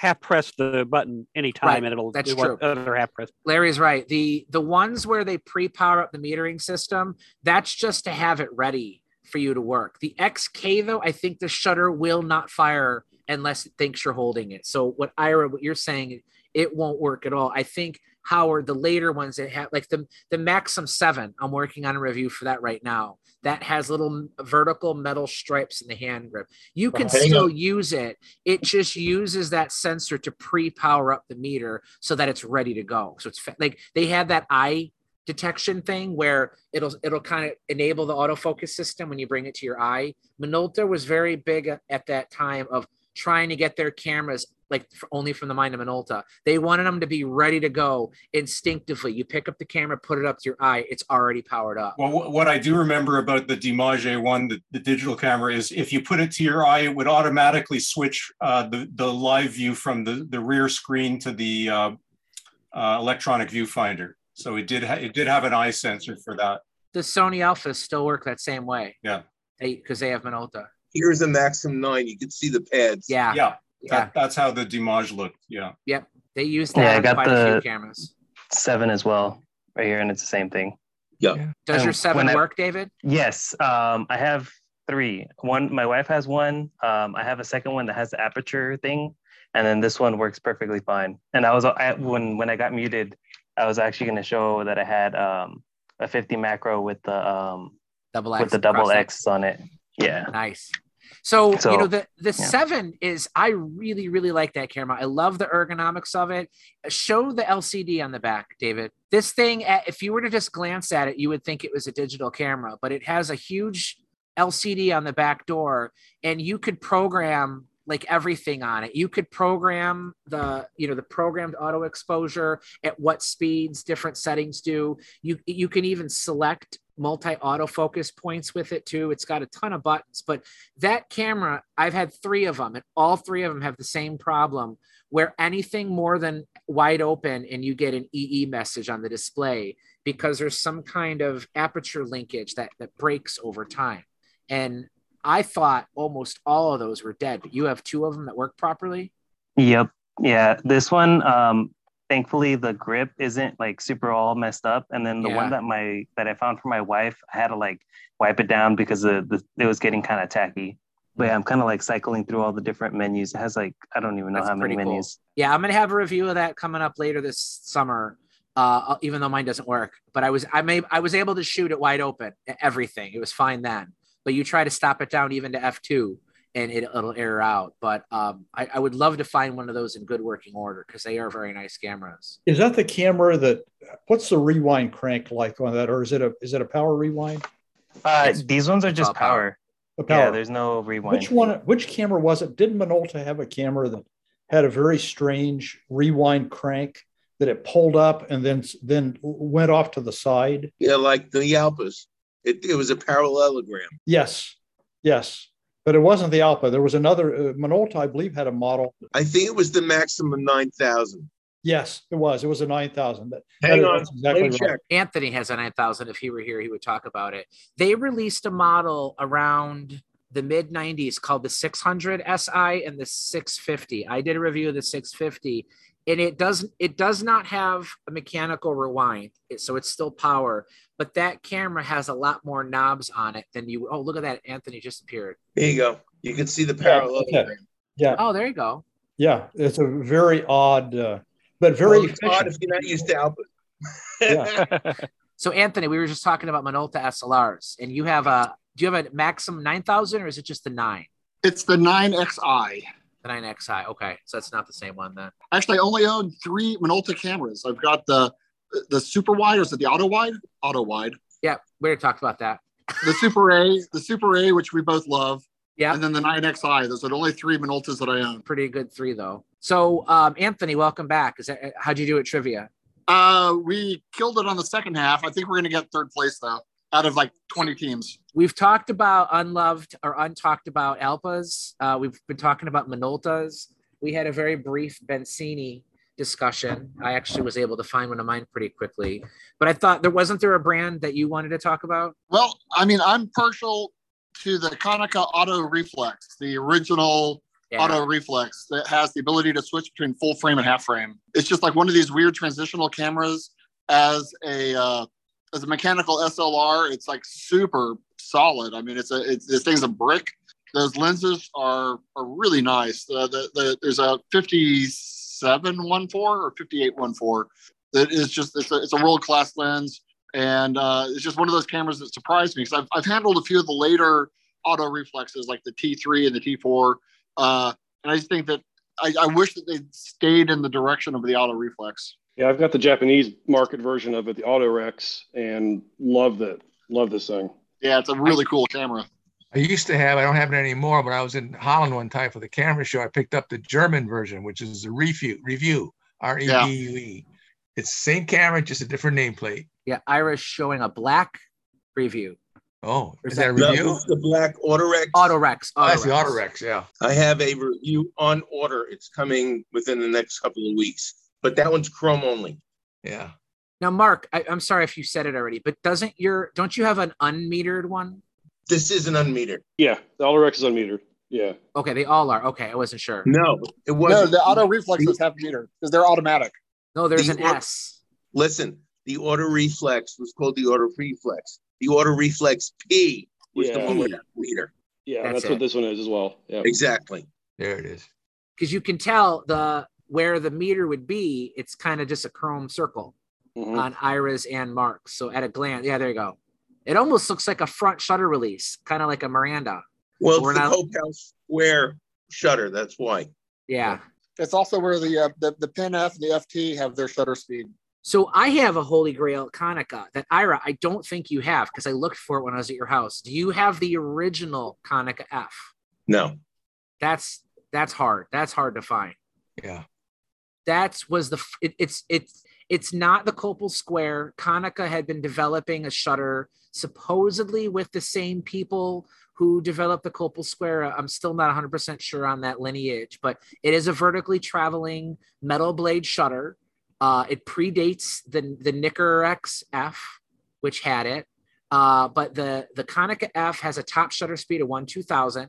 half press the button anytime Right, and it'll that's true. other half press. Larry's right. The the ones where they pre-power up the metering system, that's just to have it ready for you to work. The XK though, I think the shutter will not fire unless it thinks you're holding it. So what Ira, what you're saying, it won't work at all. I think Howard, the later ones that have like the the Maxxum Seven, I'm working on a review for that right now. That has little vertical metal stripes in the hand grip. You can still on. use it. It just uses that sensor to pre-power up the meter so that it's ready to go. So it's like they had that eye detection thing where it'll it'll kind of enable the autofocus system when you bring it to your eye. Minolta was very big at that time of trying to get their cameras like only from the mind of Minolta. They wanted them to be ready to go instinctively. You pick up the camera, put it up to your eye, it's already powered up. Well, what I do remember about the Dimage A1, the, the digital camera, is if you put it to your eye, it would automatically switch uh, the, the live view from the, the rear screen to the uh, uh, electronic viewfinder. So it did it did have an eye sensor for that. The Sony Alphas still work that same way. Yeah. They because they have Minolta. Here's a Maxxum 9. You can see the pads. Yeah. Yeah. Yeah. That, that's how the Dimage looked. Yeah. Yep. They use Yeah, I got quite a few the- cameras. Seven as well, right here, and it's the same thing. Yeah. Does And your seven when I- work, David? Yes, um, I have three. One, my wife has one. Um, I have a second one that has the aperture thing, and then this one works perfectly fine. And I was I, when when I got muted, I was actually going to show that I had um, a 50 macro with the um, Double with the double cross X on it. Yeah. Nice. So, So, you know the the yeah. seven is I really really like that camera. I love the ergonomics of it. Show the LCD on the back, David. This thing, eh, if you were to just glance at it, you would think it was a digital camera, but it has a huge LCD on the back door, and you could program like everything on it. You could program the you know the programmed auto exposure at what speeds different settings do. You you can even select multi autofocus points with it too. It's got a ton of buttons, but that camera, I've had three of them, and all three of them have the same problem where anything more than wide open and you get an EE message on the display because there's some kind of aperture linkage that, that breaks over time. And I thought almost all of those were dead, but you have two of them that work properly. Yep. Yeah. This one, um, thankfully the grip isn't like super all messed up. And then the Yeah. one that my that I found for my wife, I had to like wipe it down because the, the it was getting kind of tacky. But yeah, I'm kind of like cycling through all the different menus. It has like I don't even know That's how many cool. menus. Yeah, I'm gonna have a review of that coming up later this summer. Uh, even though mine doesn't work, but I was I may I was able to shoot it wide open, everything. It was fine then. But you try to stop it down even to f2, and it, it'll air out. But um, I, I would love to find one of those in good working order because they are very nice cameras. Is that the camera that? What's the rewind crank like on that, or is it a is it a power rewind? Uh, these ones are just all power. power. Power. Yeah, there's no rewind. Which one? Which camera was it? Did Minolta have a camera that had a very strange rewind crank that it pulled up and then then went off to the side? Yeah, like the Yalpas. It, it was a parallelogram. Yes, yes, but it wasn't the Alpha. There was another uh, Minolta, I believe, had a model. I think it was the Maximum 9000. Yes, it was. It was a nine thousand. Hang on. Exactly right. check. Anthony has a 9000. If he were here, he would talk about it. They released a model around the mid 90s called the 600 SI and the 650. I did a review of the 650 and it doesn't it does not have a mechanical rewind It- so it's still power but that camera has a lot more knobs on it than you oh look at that anthony just appeared There you go. You can see the Yeah, parallelogram. Yeah, oh there you go yeah. It's a very odd, uh, but very Well, it's odd if you're not used to Alpha. Yeah. so anthony we were just talking about minolta slrs and you have a do you have a maxxum 9000 or is it just the 9 It's the 9XI. the 9xi okay so that's not the same one then Actually, I only own three Minolta cameras. I've got the the super wide, or is it the auto wide? Auto wide. yeah we already talked about that The Super A, the Super A, which we both love, yeah and then the 9XI. Those are the only three Minoltas that I own. pretty good three though so um anthony welcome back is that how'd you do at trivia Uh, we killed it on the second half. I think we're going to get third place though, out of like 20 teams. We've talked about unloved or untalked about Alpas. Uh, we've been talking about Minoltas. We had a very brief Bencini discussion. I actually was able to find one of mine pretty quickly, but I thought there wasn't there a brand that you wanted to talk about? Well, I mean, I'm partial to the Konica Auto Reflex, the original Yeah. Auto Reflex that has the ability to switch between full frame and half frame. It's just like one of these weird transitional cameras as a uh, as a mechanical SLR. It's like super solid. I mean, it's a it's, this thing's a brick. Those lenses are are really nice. Uh, the, the, there's a 5714 or 5814 that is just it's a, it's a world class lens and uh, it's just one of those cameras that surprised me because I've, I've handled a few of the later auto reflexes like the T3 and the T4, uh, and I just think that I, I wish that they stayed in the direction of the auto reflex. Yeah, I've got the Japanese market version of it, the auto rex and love that. Love this thing. Yeah, it's a really cool camera. I used to have, I don't have it anymore, but I was in Holland one time for the camera show. I picked up the German version, which is the Revue, Revue, R E V U E. It's same camera, just a different nameplate. Yeah, Ira's showing a black Revue. Oh, Or is that a Revue? this is the black Autorex. Autorex. Oh, that's the Autorex. Autorex, yeah. I have a Revue on order. It's coming within the next couple of weeks, but that one's chrome only. Yeah. Now, Mark, I, I'm sorry if you said it already, but doesn't your don't you have an unmetered one? This is an unmetered. Yeah, the Autorex is unmetered. Yeah. Okay, they all are. Okay, I wasn't sure. No, it No, wasn't. the auto reflexes have meter because they're automatic. No, there's The an or- S. Listen, the auto reflex was called the auto reflex. The auto reflex P was the Yeah. one with the meter. Yeah, That's that's, it. what this one is as well. Yeah. Exactly. There it is. Because you can tell the where the meter would be, it's kind of just a chrome circle Mhm. on Ira's and Mark's. So at a glance, yeah, there you go. It almost looks like a front shutter release, kind of like a Miranda. Well, it's We're the not- Copal Square shutter. That's why. Yeah. It's also where the uh, the, the Pen F and the FT have their shutter speed. So I have a Holy Grail Konica that Ira, I don't think you have because I looked for it when I was at your house. Do you have the original Konica F? No. That's that's hard. That's hard to find. Yeah. That was the it, it's it's it's not the Copal Square. Konica had been developing a shutter supposedly with the same people who developed the Copal Square. I'm still not 100% sure on that lineage, but it is a vertically traveling metal blade shutter. Uh, it predates the the Nikkorex F, which had it. Uh, but the the Konica F has a top shutter speed of one two thousand,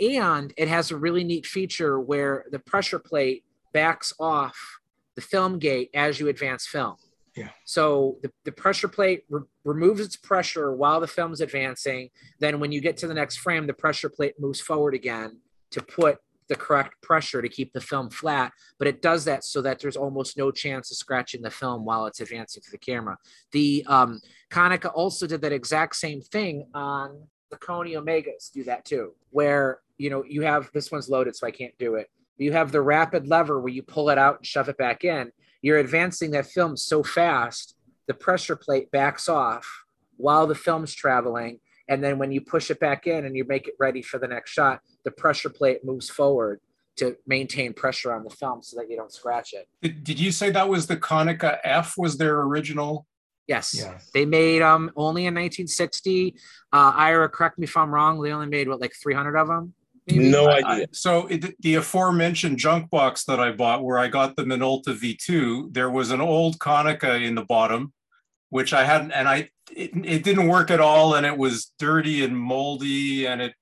and it has a really neat feature where the pressure plate backs off the film gate as you advance film. Yeah. So the, the pressure plate re- removes its pressure while the film's advancing. Then when you get to the next frame, the pressure plate moves forward again to put the correct pressure to keep the film flat. But it does that so that there's almost no chance of scratching the film while it's advancing to the camera. The um, Konica also did that exact same thing on the Koni-Omegas. Do that too, where you know you have this one's loaded, so I can't do it. You have the rapid lever where you pull it out and shove it back in. You're advancing that film so fast, the pressure plate backs off while the film's traveling. And then when you push it back in and you make it ready for the next shot, the pressure plate moves forward to maintain pressure on the film so that you don't scratch it. Did, did you say that was the Konica F? Was their original? Yes. Yeah. They made um only in 1960. Uh, Ira, correct me if I'm wrong. They only made what like 300 of them. No I- idea. So it, the aforementioned junk box that I bought, where I got the Minolta V2, there was an old Konica in the bottom, which I hadn't, and I it, it didn't work at all, and it was dirty and moldy, and it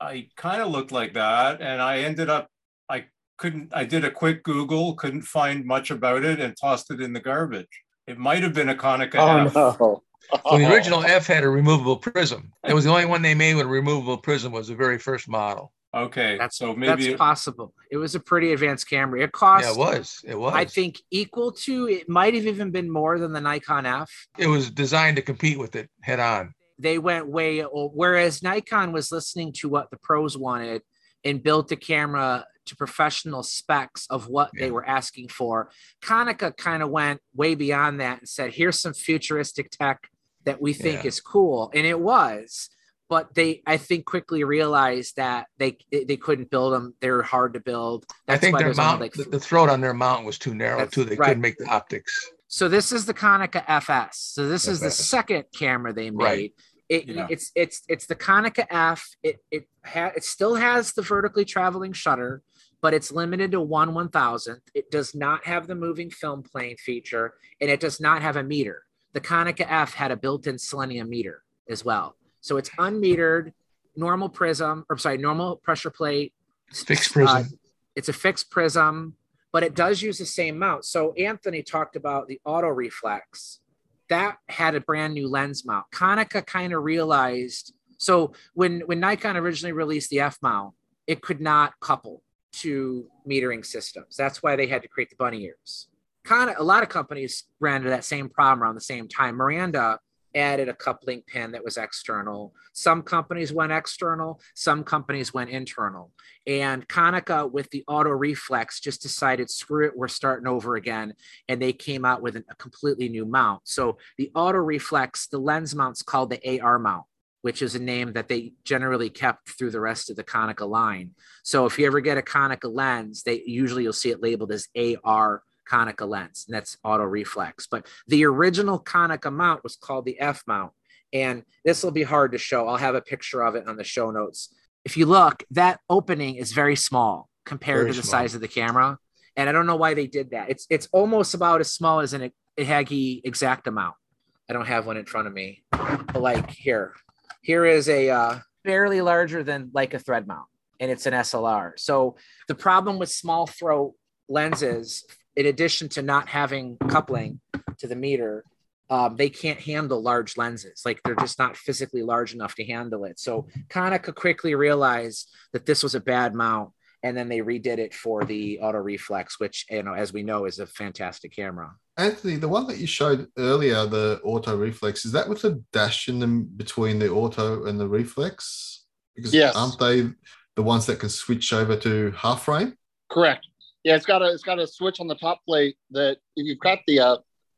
I kind of looked like that, and I ended up I couldn't I did a quick Google, couldn't find much about it, and tossed it in the garbage. It might have been a Konica Oh F. no! Well, the original F had a removable prism. It was the only one they made with a removable prism was the very first model. Okay, That's so maybe that's possible. It was a pretty advanced camera. It cost Yeah, it was. It was. I think equal to it might have even been more than the Nikon F. it was designed to compete with it head on. They went way whereas Nikon was listening to what the pros wanted and built the camera to professional specs of what they were asking for. Konica kind of went way beyond that and said, "Here's some futuristic tech that we think Yeah. is cool," and it was. But they, I think, quickly realized that they they couldn't build them. They're hard to build. I think why their mount, like, the, the throat on their mount was too narrow That's too. They right. couldn't make the optics. So this is the Konica FS. So this is the second camera they made. Right. It, Yeah. It's it's it's the Konica F. It it ha- it still has the vertically traveling shutter, but it's limited to one one thousandth. It does not have the moving film plane feature, and it does not have a meter. The Konica F had a built-in selenium meter as well. So it's unmetered, normal prism, or sorry, normal pressure plate, Fixed prism. uh, it's a fixed prism, but it does use the same mount. So Anthony talked about the auto reflex. That had a brand new lens mount. Konica kind of realized so when when Nikon originally released the F mount, it could not couple to metering systems. That's why they had to create the bunny ears. Kind of a lot of companies ran into that same problem around the same time. Miranda added a coupling pin that was external. Some companies went external, some companies went internal. And Konica, with the auto reflex, just decided, screw it, we're starting over again. And they came out with a completely new mount. So the auto reflex, the lens mount's called the AR mount. which is a name that they generally kept through the rest of the Konica line. So if you ever get a Konica lens, they usually you'll see it labeled as AR Konica lens, and that's auto reflex. But the original Konica mount was called the F mount. And this will be hard to show. I'll have a picture of it on the show notes. If you look, that opening is very small compared Very to the small. size of the camera. And I don't know why they did that. It's it's almost about as small as an Ihagee Exakta mount. I don't have one in front of me. But like here, here is a uh, barely larger than like a thread mount, and it's an SLR. So the problem with small throat lenses, in addition to not having coupling to the meter, um, they can't handle large lenses. Like they're just not physically large enough to handle it. So Konica quickly realized that this was a bad mount, and then they redid it for the auto reflex, which you know, as we know, is a fantastic camera. Anthony, the one that you showed earlier, the auto reflex, is that with a dash in them between the auto and the reflex? Because Yes. aren't they the ones that can switch over to half frame? Correct. Yeah, it's got a it's got a switch on the top plate that if you've got the uh,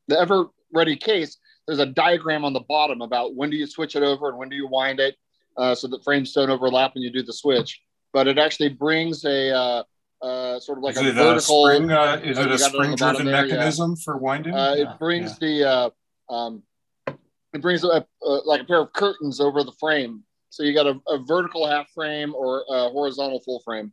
the ever ready case, there's a diagram on the bottom about when do you switch it over and when do you wind it, uh, so that frames don't overlap when you do the switch. But it actually brings a uh, uh, sort of like is a it vertical. a spring? Uh, is uh, it a got on spring-driven there, yeah. mechanism for winding? Uh, Yeah, it brings the uh, um, it brings a, uh, like a pair of curtains over the frame, so you got a, a vertical half frame or a horizontal full frame.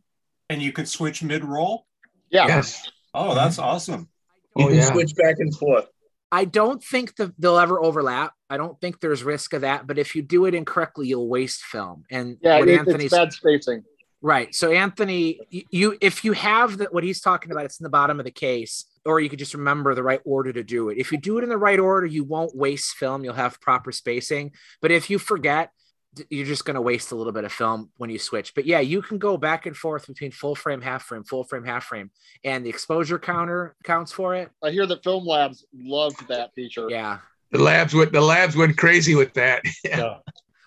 And you can switch mid-roll. Yeah. Yes. Oh, that's awesome. Oh, you Oh, can yeah. switch back and forth. I don't think that they'll ever overlap. I don't think there's risk of that. But if you do it incorrectly, you'll waste film. And Yeah, what it, Anthony's it's bad spacing. right. So Anthony, you if you have the, what he's talking about, it's in the bottom of the case, or you could just remember the right order to do it. If you do it in the right order, you won't waste film. You'll have proper spacing. But if you forget, d- you're just going to waste a little bit of film when you switch. But yeah, you can go back and forth between full frame, half frame, full frame, half frame, and the exposure counter counts for it. I hear that Film Labs loved that feature. Yeah. The labs went the labs went crazy with that. Yeah.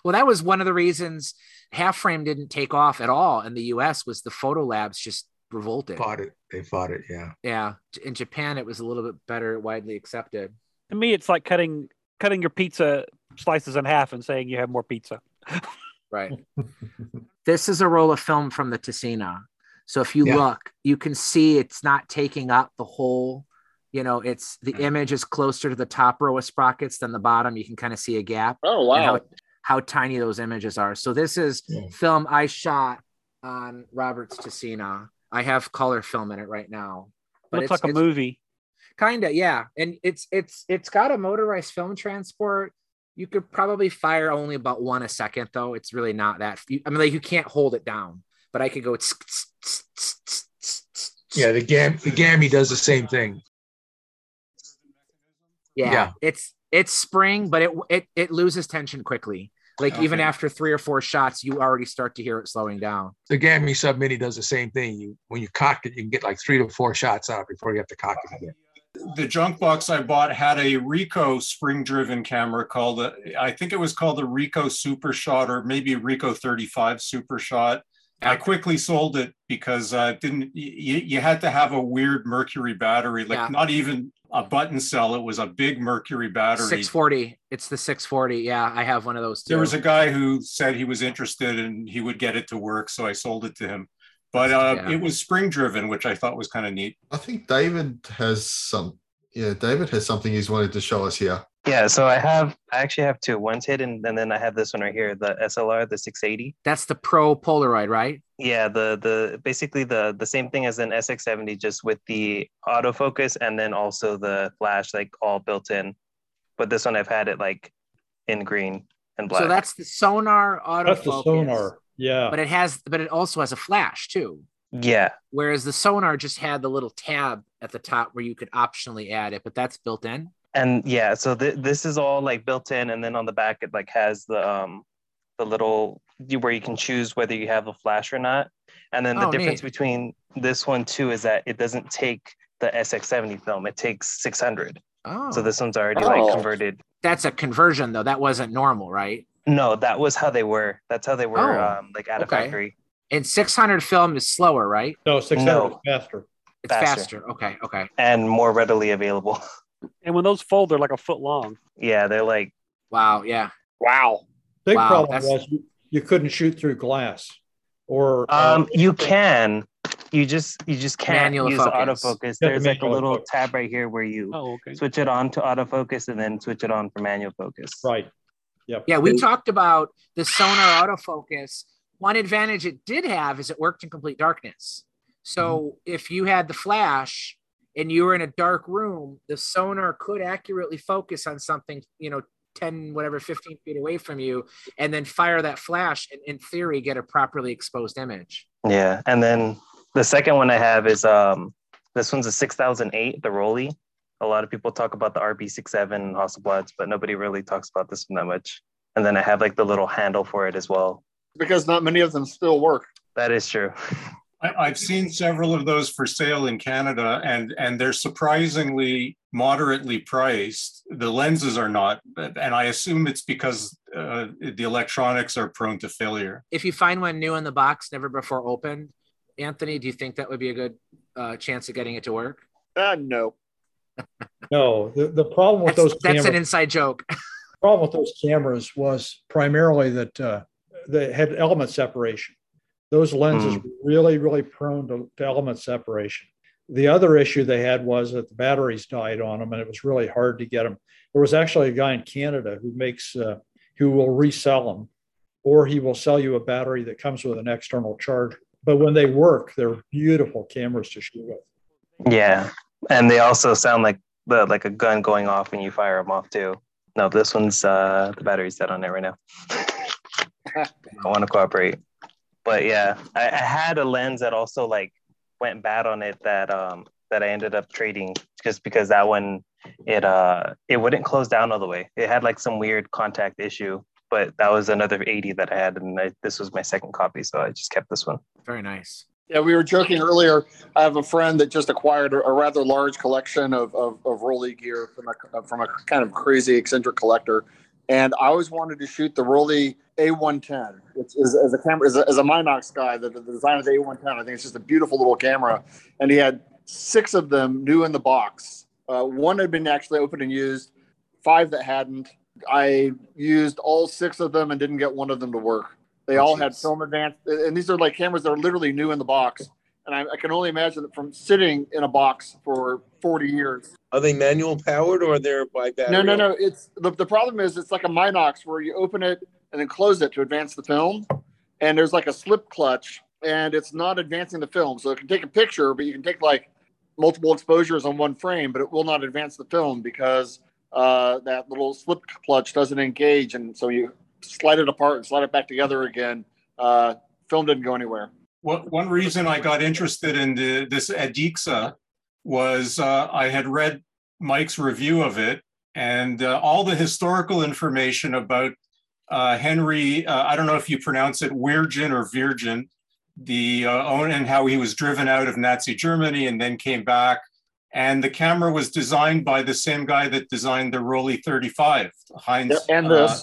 Well, that was one of the reasons half frame didn't take off at all in the US was the photo labs just revolted. fought it. They fought it. Yeah. Yeah. In Japan, it was a little bit better, widely accepted. To me, it's like cutting cutting your pizza slices in half and saying you have more pizza. Right. this is a roll of film from the Tessina. So if you Yeah. look, you can see it's not taking up the whole, you know, it's the image is closer to the top row of sprockets than the bottom. You can kind of see a gap. Oh wow. how, how tiny those images are. So this is Yeah. film I shot on Robert's Tessina. I have color film in it right now. Looks like a movie. Kind of, yeah. And it's it's it's got a motorized film transport. You could probably fire only about one a second, though. It's really not that. you- I mean, like you can't hold it down, but I could go. tsk, tsk, tsk. Yeah. The gam the Gami does the same thing. Yeah, Yeah. it's it's spring, but it it it loses tension quickly. Like even after three or four shots, you already start to hear it slowing down. The Gami sub mini does the same thing. You when you cock it, you can get like three to four shots out before you have to cock it again. The junk box I bought had a Ricoh spring-driven camera called, the, I think it was called the Ricoh Super Shot or maybe Ricoh 35 Super Shot. I quickly sold it because uh, didn't you, you had to have a weird mercury battery, like Yeah. not even a button cell. It was a big mercury battery. 640. It's the 640. Yeah, I have one of those too. There was a guy who said he was interested and he would get it to work, so I sold it to him. But uh, Yeah. it was spring driven, which I thought was kind of neat. I think David has some. Yeah, David has something he's wanted to show us here. Yeah, so I have I actually have two. One's hidden, and then I have this one right here, the SLR, the 680. That's the Pro Polaroid, right? Yeah, the the basically the the same thing as an SX70, just with the autofocus and then also the flash like all built in. But this one I've had it like in green and black. So that's the sonar autofocus. That's the sonar. Yeah. But it has, but it also has a flash too. yeah, Whereas the sonar just had the little tab at the top where you could optionally add it, but that's built in. and yeah, so th- this is all like built in, and then on the back it like has the um the little where you can choose whether you have a flash or not. And then the Oh, difference neat. between this one too is that it doesn't take the SX70 film; it takes 600. Oh, So this one's already Oh. like converted. that's a conversion though. That wasn't normal, right? No, that was how they were. That's how they were, Oh, um, like out of okay. factory. And 600 film is slower, right? No, 600 No. is faster. It's Faster. faster. Okay, okay. and more readily available. And when those fold, they're like a foot long. yeah, they're like Wow, yeah. Wow. Big Wow, problem that's- was you, you couldn't shoot through glass, or Um, you can. You just you just can't Manual use focus. autofocus. There's like a little focus. tab right here where you Oh, okay. switch it on to autofocus and then switch it on for manual focus. right. Yep. Yeah, we talked about the sonar autofocus. One advantage it did have is it worked in complete darkness. So if you had the flash and you were in a dark room, the sonar could accurately focus on something, you know, 10, whatever, 15 feet away from you, and then fire that flash and in theory get a properly exposed image. Yeah, and then the second one I have is um this one's a 6008, the Rollei. A lot of people talk about the RB67 and Hasselblads, but nobody really talks about this one that much. And then I have like the little handle for it as well. because not many of them still work. That is true. I, I've seen several of those for sale in Canada, and and they're surprisingly moderately priced. The lenses are not, and I assume it's because uh, the electronics are prone to failure. If you find one new in the box, never before opened, Anthony, do you think that would be a good uh, chance of getting it to work? Uh, no. No, the, the problem with That's, those that's an inside joke. problem with those cameras was primarily that uh, they had element separation. Those lenses Mm. were really, really prone to, to element separation. The other issue they had was that the batteries died on them, and it was really hard to get them. There was actually a guy in Canada who makes, uh, who will resell them, or he will sell you a battery that comes with an external charger. But when they work, they're beautiful cameras to shoot with. Yeah, and they also sound like the like a gun going off when you fire them off too. No, this one's uh the battery's dead on it right now. I want to cooperate, but yeah, I, I had a lens that also like went bad on it that um that I ended up trading just because that one it uh it wouldn't close down all the way. It had like some weird contact issue, but that was another 80 that I had, and I, this was my second copy, so I just kept this one. Very nice. Yeah, we were joking earlier. I have a friend that just acquired a, rather large collection of, of, of Rollei gear from a, from a kind of crazy eccentric collector. And I always wanted to shoot the Rollei A110. It's as, as a camera, as a, as a Minox guy, the, the design of the A110, I think it's just a beautiful little camera. And he had six of them new in the box. Uh, one had been actually opened and used, five that hadn't. I used all six of them and didn't get one of them to work. They Oh, all had film advance, and these are like cameras that are literally new in the box. And I, I can only imagine that from sitting in a box for 40 years. Are they manual powered or they're by battery? No, no, no. It's the, the problem is it's like a Minox where you open it and then close it to advance the film. And there's like a slip clutch and it's not advancing the film. So it can take a picture, but you can take like multiple exposures on one frame, but it will not advance the film because uh, that little slip clutch doesn't engage. And so you slide it apart and slide it back together again. Uh, film didn't go anywhere. What, one reason I got interested in the, this Edixa was uh, I had read Mike's review of it and uh, all the historical information about uh, Henry, uh, I don't know if you pronounce it Wirgin or Virgin, the uh, own and how he was driven out of Nazi Germany and then came back. And the camera was designed by the same guy that designed the Rollei 35, Heinz and uh,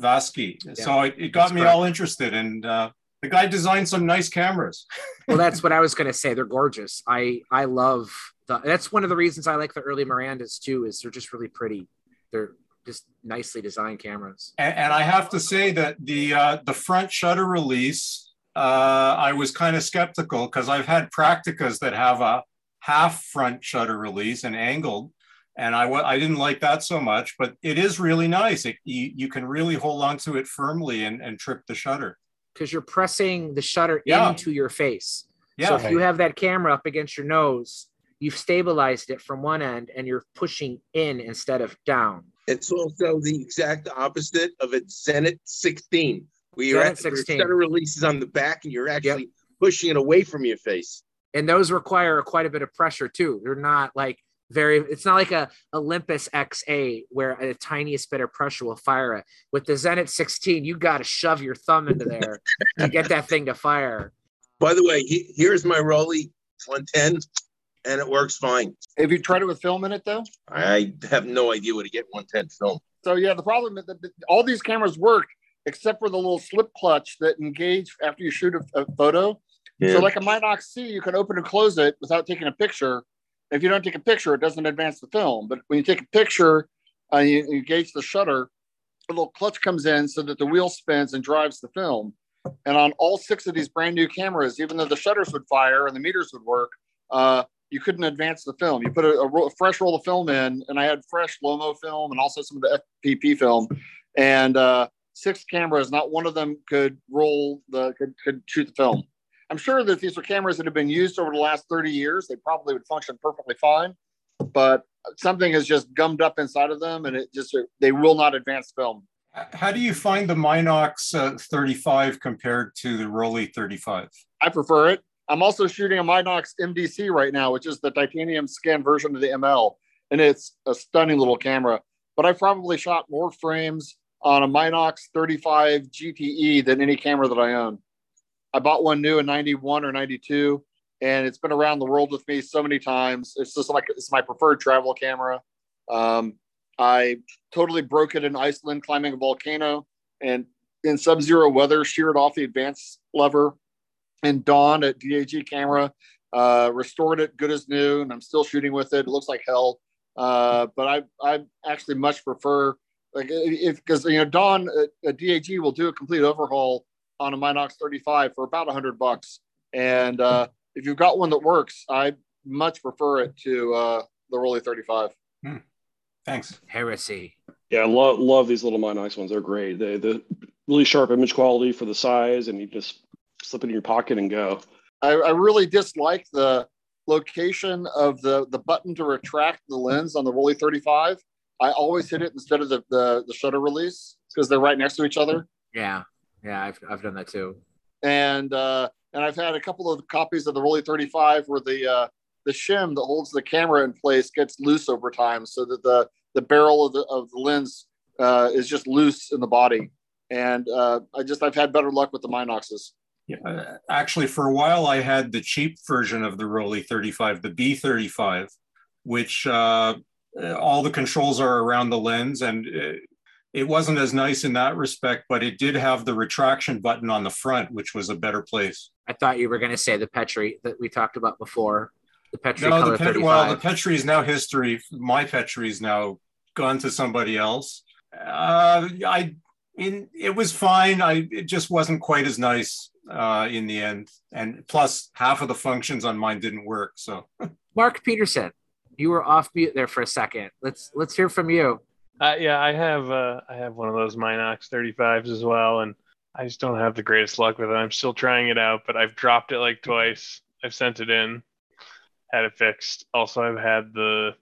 Waaske. So it, it got me correct. all interested. And uh, the guy designed some nice cameras. well that's what i was going to say they're gorgeous i i love the that's one of the reasons i like the early mirandas too is they're just really pretty they're just nicely designed cameras And, and I have to say that the uh, the front shutter release, uh, I was kind of skeptical because I've had Prakticas that have a half front shutter release and angled, and I I didn't like that so much. But it is really nice. It, you you can really hold on to it firmly and, and trip the shutter. because you're pressing the shutter Yeah. into your face Yeah. so if you have that camera up against your nose you've stabilized it from one end and you're pushing in instead of down It's also the exact opposite of a Zenit 16, where you're Zenit at the 16. shutter releases on the back and you're actually pushing it away from your face. and those require quite a bit of pressure too they're not like very it's not like a olympus xa where the tiniest bit of pressure will fire it with the zenit 16 you got to shove your thumb into there to get that thing to fire By the way, he, here's my Rollei 110, and it works fine. Have you tried it with film in it though? I have no idea where to get 110 film. So yeah, the problem is that that all these cameras work except for the little slip clutch that engage after you shoot a, a photo. Yeah. So like a Minox C, you can open and close it without taking a picture. If you don't take a picture, it doesn't advance the film. But when you take a picture and you you engage the shutter, a little clutch comes in so that the wheel spins and drives the film. And on all six of these brand new cameras, even though the shutters would fire and the meters would work, uh, you couldn't advance the film. You put a, a, ro- a fresh roll of film in, and I had fresh Lomo film and also some of the FPP film, and uh, six cameras. Not one of them could roll the could, could shoot the film. I'm sure that these are cameras that have been used over the last 30 years. They probably would function perfectly fine, but something is just gummed up inside of them, and it just they will not advance film. How do you find the Minox uh, 35 compared to the Rollei 35? I prefer it. I'm also shooting a Minox MDC right now, which is the titanium scan version of the ML, and it's a stunning little camera. But I probably shot more frames on a Minox 35 GTE than any camera that I own. I bought one new in 91 or 92, and it's been around the world with me so many times. It's just like it's my preferred travel camera. Um, I totally broke it in Iceland climbing a volcano and in sub-zero weather sheared off the advance lever and Don at DAG camera, uh, restored it good as new, and I'm still shooting with it. It looks like hell, uh, but I I actually much prefer like if because you know Don at, at DAG will do a complete overhaul on a Minox 35 for about 100 bucks, and uh, if you've got one that works, I much prefer it to uh, the Rollei 35. Hmm. Thanks. Heresy. Yeah, I love love these little Minox ones. They're great. They the really sharp image quality for the size, and you just slip it in your pocket and go. I, I really dislike the location of the the button to retract the lens on the Rollei 35. I always hit it instead of the the, the shutter release because they're right next to each other. Yeah, yeah, I've, I've done that too. And uh, and I've had a couple of copies of the Rollei 35 where the uh, the shim that holds the camera in place gets loose over time, so that the the barrel of the of the lens uh, is just loose in the body. And uh, I just I've had better luck with the Minoxes. Yeah, uh, actually, for a while, I had the cheap version of the Rollei 35, the B35, which uh, all the controls are around the lens, and it, wasn't as nice in that respect, but it did have the retraction button on the front, which was a better place. I thought you were going to say the Petri that we talked about before. The Petri no, color the Pet- 35. well, the Petri is now history. My Petri is now gone to somebody else. Uh, I in it was fine. I it just wasn't quite as nice uh, in the end, and plus half of the functions on mine didn't work. So Mark Peterson, you were off mute there for a second. Let's let's hear from you. Uh, yeah, I have uh, I have one of those Minox 35s as well, and I just don't have the greatest luck with it. I'm still trying it out, but I've dropped it like twice. I've sent it in, had it fixed. Also, I've had the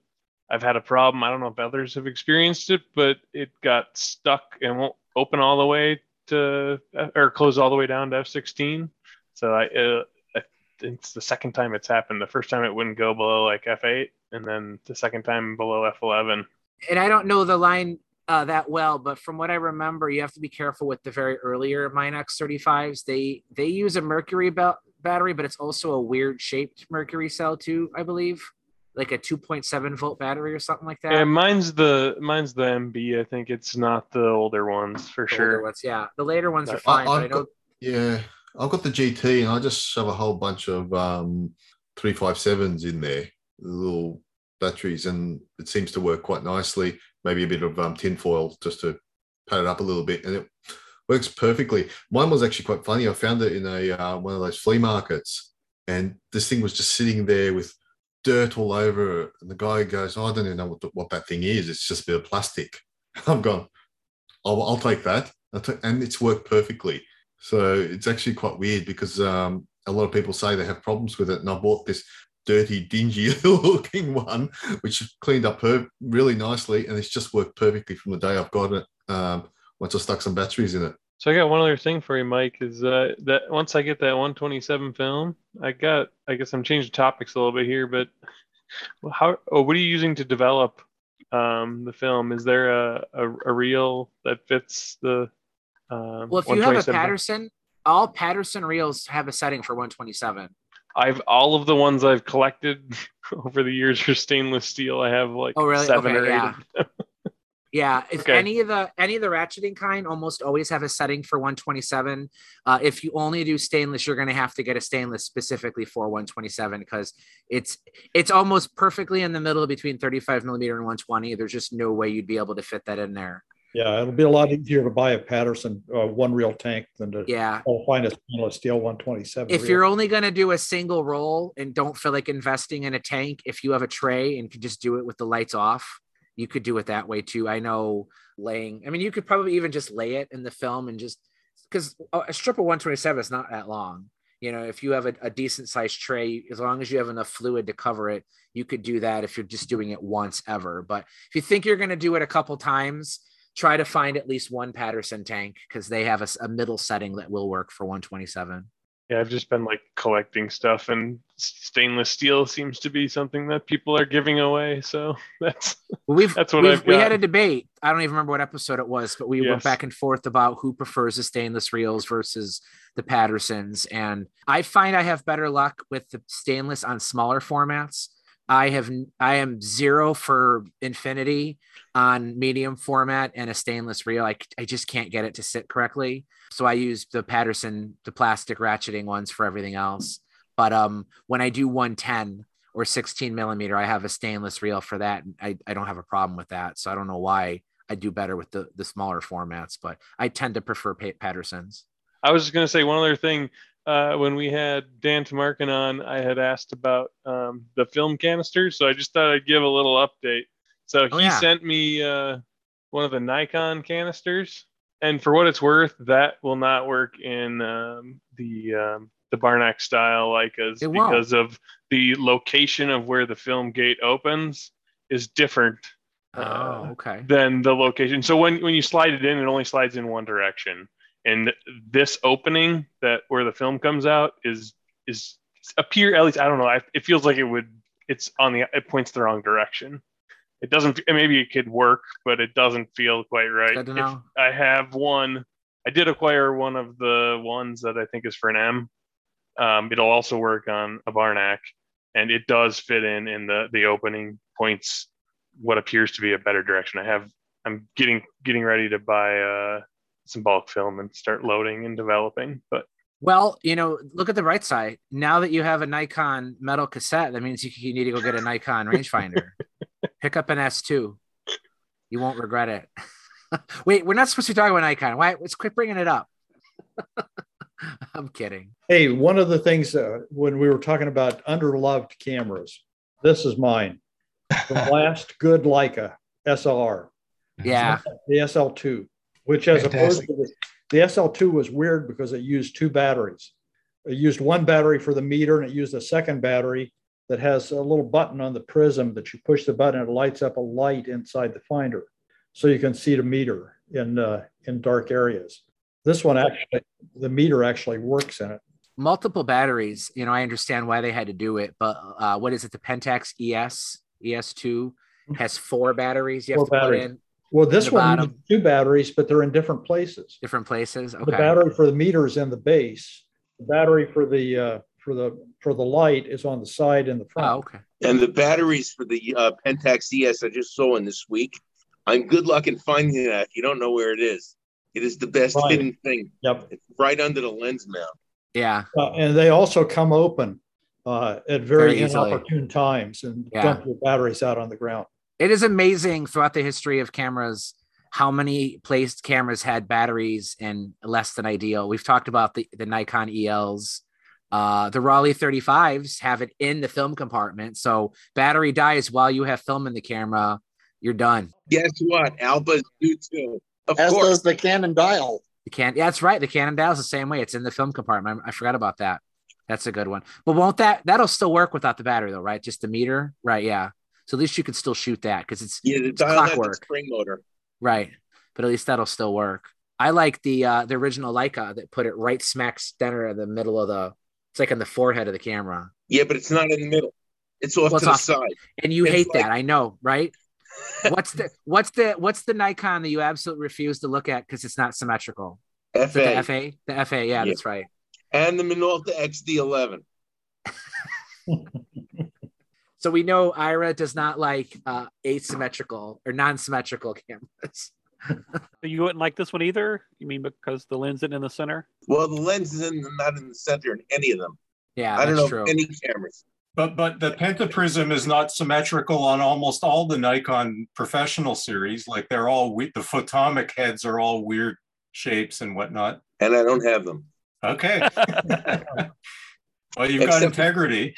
I've had a problem. I don't know if others have experienced it, but it got stuck and won't open all the way to or close all the way down to F16. So I, uh, I it's the second time it's happened. The first time it wouldn't go below like F8, and then the second time below F11. And I don't know the line uh, that well, but from what I remember, you have to be careful with the very earlier Minox 35s. They they use a mercury ba- battery, but it's also a weird shaped mercury cell too, I believe, like a 2.7 volt battery or something like that. Yeah, mine's the mine's the MB. I think it's not the older ones for The sure. ones, yeah. The later ones are I- fine, but I I've got, yeah, I've got the GT and I just shove a whole bunch of um, 357s in there, little batteries, and it seems to work quite nicely. Maybe a bit of um, tinfoil just to pad it up a little bit, and it works perfectly. Mine was actually quite funny. I found it in a uh, one of those flea markets, and this thing was just sitting there with dirt all over it. And the guy goes, oh, I don't even know what, what that thing is. It's just a bit of plastic. I'm gone. I'll, I'll take that. I'll and it's worked perfectly. So it's actually quite weird because um, a lot of people say they have problems with it. And I bought this dirty, dingy looking one, which cleaned up her really nicely. And it's just worked perfectly from the day I've got it. Um, once I stuck some batteries in it. So I got one other thing for you, Mike. Is uh, that once I get that 127 film, I got. I guess I'm changing topics a little bit here, but how? Oh, what are you using to develop um, the film? Is there a, a, a reel that fits the? Um, well, if you have a Paterson, all Paterson reels have a setting for 127. I've all of the ones I've collected over the years are stainless steel. I have like Oh, really? seven Okay, or eight. yeah. Yeah, if Okay. any of the any of the ratcheting kind almost always have a setting for 127. Uh, if you only do stainless, you're going to have to get a stainless specifically for 127 because it's it's almost perfectly in the middle between 35 millimeter and 120. There's just no way you'd be able to fit that in there. Yeah, it'll be a lot easier to buy a Paterson uh, one reel tank than to Yeah. find a stainless steel 127. If reel. you're only going to do a single roll and don't feel like investing in a tank, if you have a tray and can just do it with the lights off, you could do it that way too. I know laying, I mean, you could probably even just lay it in the film and just because a strip of 127 is not that long. You know, if you have a, a decent sized tray, as long as you have enough fluid to cover it, you could do that if you're just doing it once ever. But if you think you're going to do it a couple times, try to find at least one Paterson tank because they have a middle setting that will work for 127. Yeah, I've just been like collecting stuff, and stainless steel seems to be something that people are giving away. So that's we've that's what we've, I've we had a debate. I don't even remember what episode it was, but we went back and forth about who prefers the stainless reels versus the Patersons. And I find I have better luck with the stainless on smaller formats. I have I am zero for infinity on medium format and a stainless reel. I, I just can't get it to sit correctly. So I use the Paterson, the plastic ratcheting ones for everything else. But um, when I do 110 or 16 millimeter, I have a stainless reel for that. I, I don't have a problem with that. So I don't know why I do better with the, the smaller formats, but I tend to prefer Pa- Patersons. I was just going to say one other thing. Uh, when we had Dan Tamarkin on, I had asked about um, the film canisters, so I just thought I'd give a little update. So Oh, he yeah. sent me uh, one of the Nikon canisters, and for what it's worth, that will not work in um, the um, the Barnack style Leicas It won't. because of the location of where the film gate opens is different Oh, okay. than the location. So when when you slide it in, it only slides in one direction. And this opening that where the film comes out is is appear at least I don't know. I, it feels like it would. It's on the it points the wrong direction. It doesn't. Maybe it could work, but it doesn't feel quite right. To If know. I have one. I did acquire one of the ones that I think is for an M. Um, it'll also work on a Barnack, and it does fit in in the the opening points what appears to be a better direction. I have I'm getting getting ready to buy uh, some bulk film and start loading and developing. But Well, you know, look at the right side. Now that you have a Nikon metal cassette, that means you, you need to go get a Nikon rangefinder. Pick up an S2. You won't regret it. Wait, we're not supposed to be talking about Nikon. Why? Let's quit bringing it up. I'm kidding. Hey, one of the things uh, when we were talking about underloved cameras, this is mine. The last good Leica SLR. Yeah. The SL2, which as opposed to the, the SL2 was weird because it used two batteries. It used one battery for the meter and it used a second battery that has a little button on the prism that you push the button and it lights up a light inside the finder so you can see the meter in uh, in dark areas. This one actually, the meter actually works in it. Multiple batteries. You know, I understand why they had to do it, but uh, what is it? The Pentax ES ES2 has four batteries you have Four to batteries. put in Well, this one bottom. uses two batteries, but they're in different places. different places. Okay. The battery for the meter is in the base. The battery for the uh, for the for the light is on the side in the front. Oh, okay. And the batteries for the uh, Pentax ES I just saw in this week. I'm good luck in finding that. You don't know where it is. It is the best Right. hidden thing. Yep. It's right under the lens mount. Yeah. Uh, and they also come open uh, at very, Very inopportune times and Yeah. dump your batteries out on the ground. It is amazing throughout the history of cameras how many placed cameras had batteries and less than ideal. We've talked about the, the Nikon ELs. Uh, the Rollei 35s have it in the film compartment. So battery dies while you have film in the camera, you're done. Guess what? Alpas do too. Of As course. does the Canon dial. The can yeah, that's right. The Canon dial's the same way. It's in the film compartment. I, I forgot about that. That's a good one. But won't that that'll still work without the battery though, right? Just the meter, right? Yeah. So at least you could still shoot that because it's Yeah, it's dial has a clockwork. spring motor. Right. But at least that'll still work. I like the uh the original Leica that put it right smack center in the middle of the it's like on the forehead of the camera. Yeah, but it's not in the middle. It's off Well, to the off- side. And you It's hate like- that, I know, right? What's the what's the what's the Nikon that you absolutely refuse to look at because it's not symmetrical? FA. the FA? The FA, yeah, Yeah. that's right. And the Minolta XD11. So we know Ira does not like uh asymmetrical or non-symmetrical cameras. You wouldn't like this one either? You mean because the lens isn't in the center? Well, the lens is in, not in the center in any of them. Yeah, I don't that's know true. any cameras. But but the pentaprism is not symmetrical on almost all the Nikon professional series. Like they're all we- the photomic heads are all weird shapes and whatnot. And I don't have them. Okay. well, you've got integrity.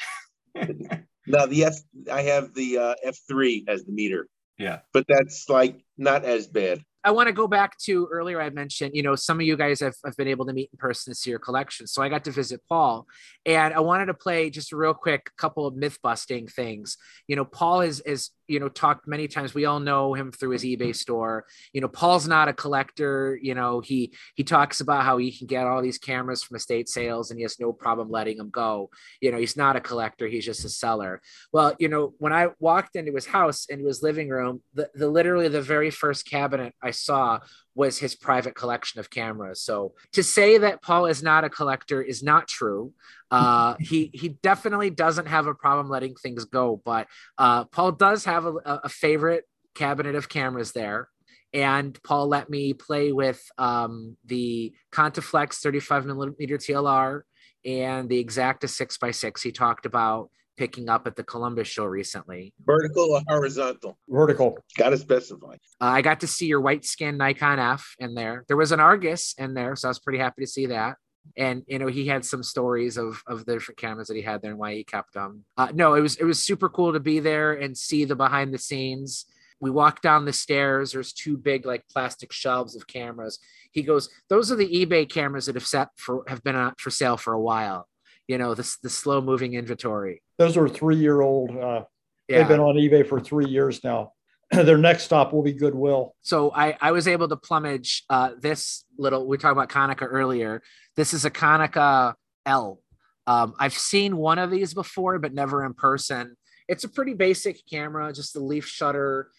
Now the F, I have the uh, F3 as the meter, Yeah. but that's like not as bad. I want to go back to earlier. I mentioned, you know, some of you guys have, have been able to meet in person to see your collection. So I got to visit Paul, and I wanted to play just a real quick couple of myth busting things. You know, Paul is is you know talked many times. We all know him through his eBay store. You know, Paul's not a collector. You know, he he talks about how he can get all these cameras from estate sales, and he has no problem letting them go. You know, he's not a collector. He's just a seller. Well, you know, when I walked into his house and his living room, the, the literally the very first cabinet I saw was his private collection of cameras. So to say that Paul is not a collector is not true. Uh, he he definitely doesn't have a problem letting things go, but uh, Paul does have a, a favorite cabinet of cameras there. And Paul let me play with um, the Contaflex 35 millimeter TLR and the Exakta 6x6 he talked about picking up at the Columbus show recently. Vertical or horizontal? Vertical. Got to specify. Uh, I got to see your white skin Nikon F in there. There was an Argus in there, so I was pretty happy to see that. And you know, he had some stories of of the different cameras that he had there and why he kept them. Uh, no, it was it was super cool to be there and see the behind the scenes. We walked down the stairs. There's two big like plastic shelves of cameras. He goes, "Those are the eBay cameras that have set for have been on, for sale for a while. You know, the the slow moving inventory." Those are three year old. Uh, Yeah. They've been on eBay for three years now. Their next stop will be Goodwill. So I, I was able to plumage uh, this little. We talked about Konica earlier. This is a Konica L. Um, I've seen one of these before, but never in person. It's a pretty basic camera, just the leaf shutter,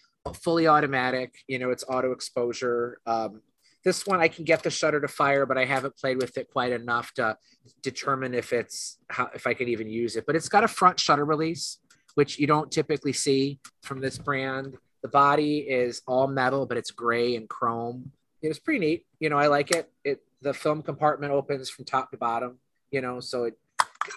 fully automatic. You know, it's auto exposure. Um, this one I can get the shutter to fire, but I haven't played with it quite enough to determine if it's how if I could even use it. But it's got a front shutter release, which you don't typically see from this brand. The body is all metal, but it's gray and chrome. It was pretty neat. You know, I like it. It the film compartment opens from top to bottom. You know, so it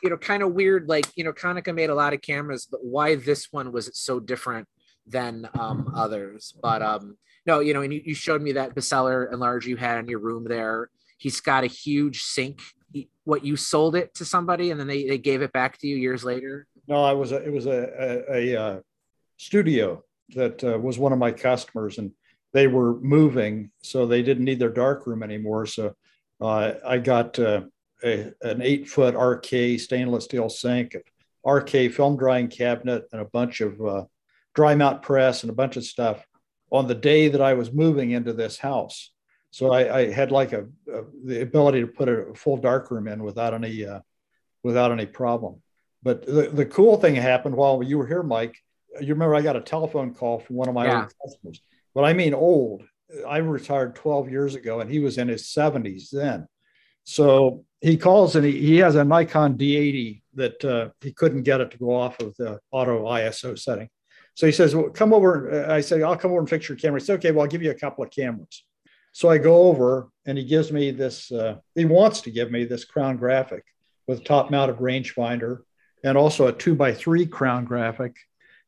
you know kind of weird. Like you know, Konica made a lot of cameras, but why this one was so different than um, others? But um, no, you know, and you, you showed me that Beseler enlarge you had in your room there. He's got a huge sink. He- what you sold it to somebody and then they, they gave it back to you years later. No, I was a, it was a a, a uh, studio that uh, was one of my customers, and they were moving, so they didn't need their dark room anymore. So uh, I got uh, a, an eight foot Arkay stainless steel sink, Arkay film drying cabinet, and a bunch of uh, dry mount press and a bunch of stuff on the day that I was moving into this house. So I, I had like a, a the ability to put a full dark room in without any uh, without any problem. But the, the cool thing happened while you were here, Mike. You remember I got a telephone call from one of my Yeah. old customers. But I mean old. I retired 12 years ago and he was in his 70s then. So he calls and he, he has a Nikon D80 that uh, he couldn't get it to go off of the auto ISO setting. So he says, well, come over. I say, I'll come over and fix your camera. He said, okay, well, I'll give you a couple of cameras. So I go over and he gives me this, uh, he wants to give me this crown graphic with top mounted rangefinder and also a two by three crown graphic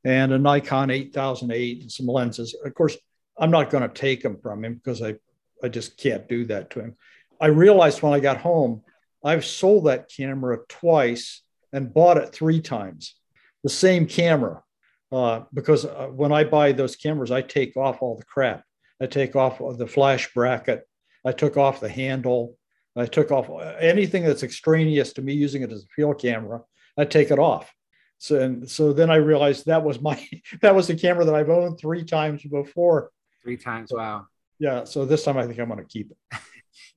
and a Nikon 8008 and some lenses. Of course, I'm not going to take them from him because I, I just can't do that to him. I realized when I got home, I've sold that camera twice and bought it three times, the same camera. Uh, because uh, when I buy those cameras, I take off all the crap. I take off the flash bracket. I took off the handle. I took off anything that's extraneous to me using it as a field camera. I take it off. So and so then I realized that was my that was the camera that I've owned three times before. Three times. Wow. Yeah. So this time I think I'm going to keep it.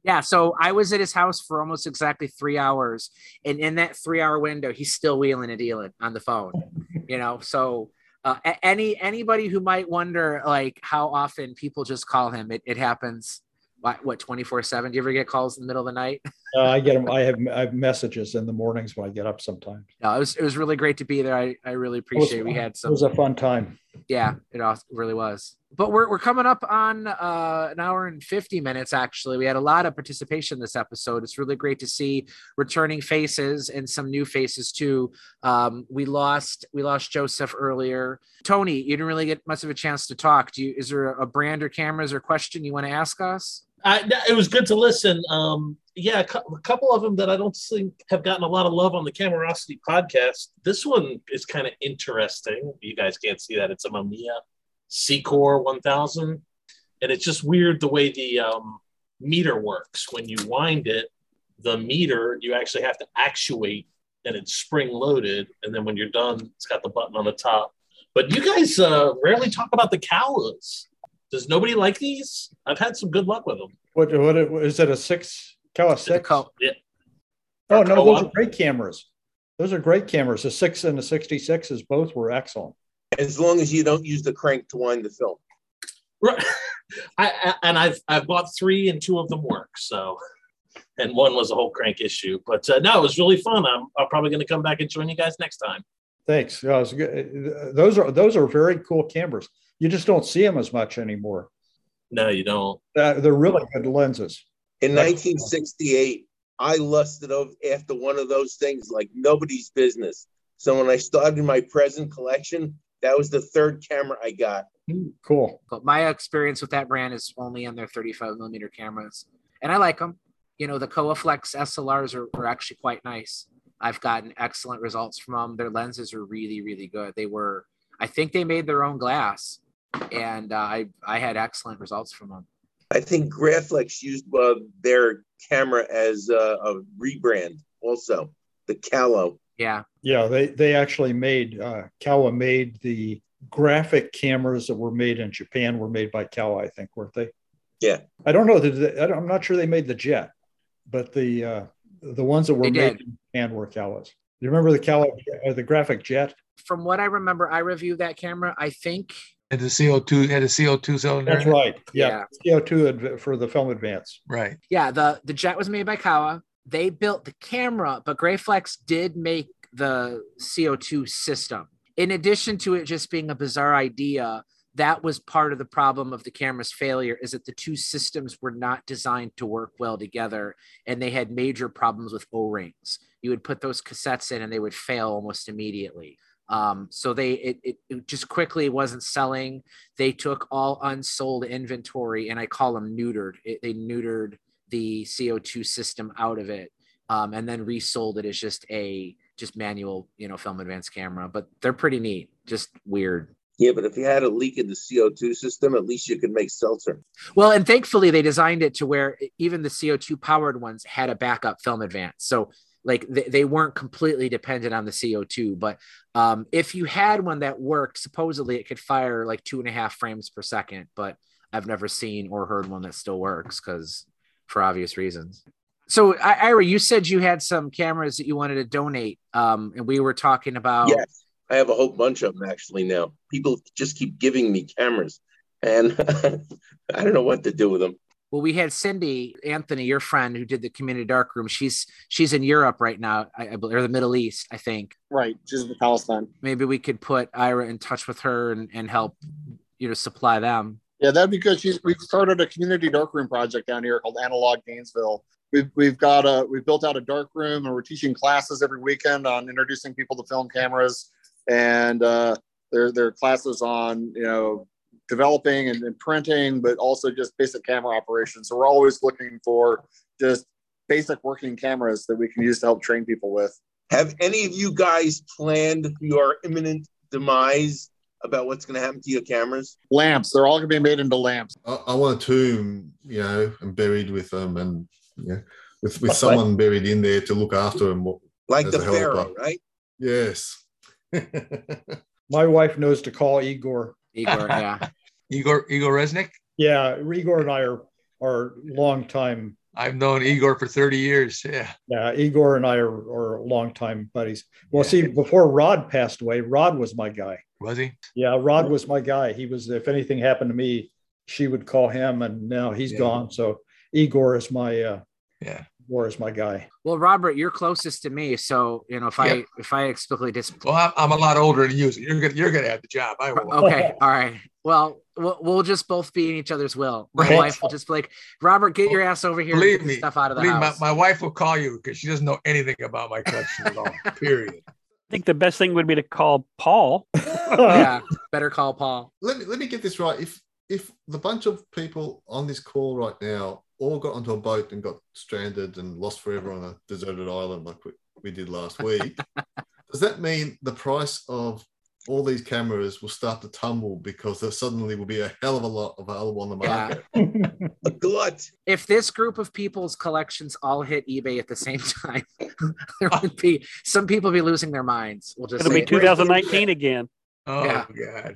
Yeah. So I was at his house for almost exactly three hours. And in that three hour window, he's still wheeling and dealing on the phone, you know? So uh, any, anybody who might wonder like how often people just call him, it, it happens. What, what 24 seven? Do you ever get calls in the middle of the night? Uh, I get them. I have I have messages in the mornings when I get up sometimes. No, it was, it was really great to be there. I, I really appreciate it. We had some. It was a fun time. Yeah, it really was. But we're, we're coming up on uh, an hour and 50 minutes, actually. We had a lot of participation this episode. It's really great to see returning faces and some new faces too. Um, we lost we lost Joseph earlier. Tony, you didn't really get much of a chance to talk. Do you is there a brand or cameras or question you want to ask us? I, it was good to listen. Um, yeah, a, cou- a couple of them that I don't think have gotten a lot of love on the Camerosity podcast. This one is kind of interesting. You guys can't see that. It's a Mamiya Sekor 1000. And it's just weird the way the um, meter works. When you wind it, the meter, you actually have to actuate and it's spring loaded. And then when you're done, it's got the button on the top. But you guys uh, rarely talk about the Kowas. Does nobody like these? I've had some good luck with them. What what is it? A six Kowa six? Yeah. Oh no, Kowa. those are great cameras. Those are great cameras. The six and the sixty sixes both were excellent. As long as you don't use the crank to wind the film. Right. I, I and I've I've bought three and two of them work. So, and one was a whole crank issue. But uh, no, it was really fun. I'm, I'm probably going to come back and join you guys next time. Thanks. Yeah, it was good. Those are those are very cool cameras. You just don't see them as much anymore. No, you don't. Uh, they're really good lenses. In 1968, I lusted after one of those things like nobody's business. So when I started my present collection, that was the third camera I got. Cool. But my experience with that brand is only on their 35 millimeter cameras, and I like them. You know, the Kowaflex SLRs are, are actually quite nice. I've gotten excellent results from them. Their lenses are really, really good. They were, I think they made their own glass, and uh, I I had excellent results from them. I think Graflex used uh, their camera as uh, a rebrand also, the Callo. Yeah. Yeah, they they actually made uh, Kowa made the graphic cameras that were made in Japan were made by Kowa, I think, weren't they? Yeah. I don't know that I am not sure they made the jet, but the uh, the ones that were They made did. in Japan were Kowas. You remember the Kowa, uh, the graphic jet? From what I remember, I reviewed that camera. I think Had the CO2 had a CO2 cylinder. That's in it? right. Yeah, CO2 adv- for the film advance. Right. Yeah, the the jet was made by Kowa. They built the camera, but Graflex did make the CO2 system. In addition to it just being a bizarre idea, that was part of the problem of the camera's failure is that the two systems were not designed to work well together and they had major problems with O-rings. You would put those cassettes in and they would fail almost immediately. Um, so they it, it, it just quickly wasn't selling. They took all unsold inventory and I call them neutered. It, they neutered the CO2 system out of it um, and then resold it as just a just manual, you know, film advance camera. But they're pretty neat, just weird. Yeah, but if you had a leak in the CO2 system, at least you could make seltzer. Well, and thankfully they designed it to where even the CO2 powered ones had a backup film advance. So like they, they weren't completely dependent on the CO2. But um, if you had one that worked, supposedly it could fire like two and a half frames per second. But I've never seen or heard one that still works because for obvious reasons. So Ira, you said you had some cameras that you wanted to donate, um, and we were talking about. Yes, I have a whole bunch of them actually now. People just keep giving me cameras, and I don't know what to do with them. Well, we had Cindy Anthony, your friend, who did the community dark room. She's she's in Europe right now, I, I believe, or the Middle East, I think. Right, she's in Palestine. Maybe we could put Ira in touch with her and, and help, you know, supply them. Yeah, that'd be good. She's we've started a community darkroom project down here called Analog Gainesville. We've we've got a we've built out a dark room and we're teaching classes every weekend on introducing people to film cameras and uh there there are classes on you know developing and, and printing, but also just basic camera operations. So we're always looking for just basic working cameras that we can use to help train people with. Have any of you guys planned your imminent demise about what's going to happen to your cameras? Lamps, they're all going to be made into lamps. I, I want a tomb, you know, and buried with them, and yeah, with with What? someone buried in there to look after them, Like the. Pharaoh, right? Yes. My wife knows to call Igor. Igor, yeah. Igor Igor Resnick. Yeah, Igor and I are are long time. I've known Igor for 30 years. Yeah. Yeah, Igor and I are, are long time buddies. Well, see, before Rod passed away, Rod was my guy. Was he? Yeah, Rod was my guy. He was if anything happened to me, she would call him, and now he's Yeah. gone. So Igor is my uh, Yeah. War is my guy. Well, Robert, you're closest to me, so you know if I if I explicitly dis. Well, I'm, I'm a lot older than you. So you're gonna you're gonna have the job. I will. Okay, all right. Well, we'll, we'll just both be in each other's will. My Right. wife will just be like, Robert, get your ass over here and Believe me, stuff out of the believe my, house. my wife will call you because she doesn't know anything about my collection at all. Period. I think the best thing would be to call Paul. yeah, better call Paul. Let me let me get this right. If if the bunch of people on this call right now all got onto a boat and got stranded and lost forever on a deserted island like we, we did last week, does that mean the price of all these cameras will start to tumble because there suddenly will be a hell of a lot available on the Yeah. market? A glut. If this group of people's collections all hit eBay at the same time, there would be some people be losing their minds. We'll just It'll say be it. 2019 again. Oh Yeah. God.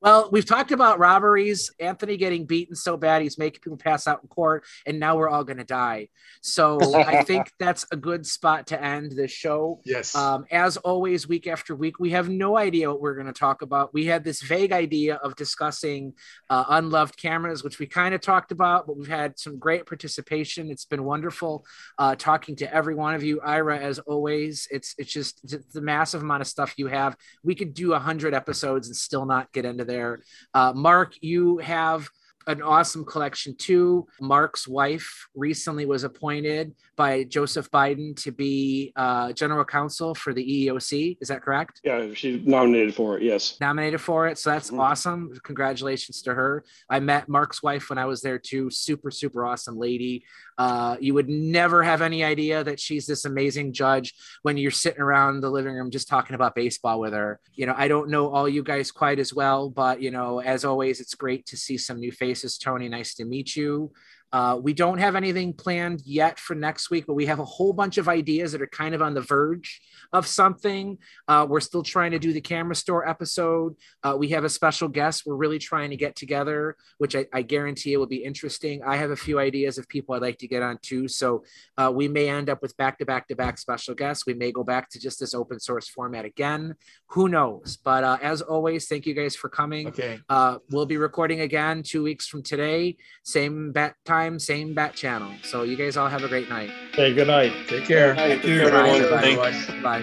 Well, we've talked about robberies, Anthony getting beaten so bad he's making people pass out in court, and now we're all going to die. So I think that's a good spot to end this show. Yes. Um, as always, week after week, we have no idea what we're going to talk about. We had this vague idea of discussing uh, unloved cameras, which we kind of talked about, but we've had some great participation. It's been wonderful uh, talking to every one of you. Ira, as always, it's it's just it's the massive amount of stuff you have. We could do a hundred episodes and still not get into there. Uh, Mark, you have an awesome collection too. Mark's wife recently was appointed by Joseph Biden to be uh, general counsel for the EEOC. Is that correct? Yeah, she's nominated for it. Yes. Nominated for it. So that's awesome. Congratulations to her. I met Mark's wife when I was there too. Super, super awesome lady. Uh, you would never have any idea that she's this amazing judge when you're sitting around the living room just talking about baseball with her. You know, I don't know all you guys quite as well, but you know, as always, it's great to see some new faces. Tony, nice to meet you. Uh, we don't have anything planned yet for next week, but we have a whole bunch of ideas that are kind of on the verge of something. Uh, we're still trying to do the camera store episode. Uh, we have a special guest we're really trying to get together, which I, I guarantee it will be interesting. I have a few ideas of people I'd like to get on too. So uh, we may end up with back to back to back special guests. We may go back to just this open source format again. Who knows? But uh, as always, thank you guys for coming. Okay. Uh, we'll be recording again two weeks from today. Same bat time, same bat channel. So you guys all have a great night. Hey, good night. Take care. Thank you, Bye, everyone. everybody. Bye. I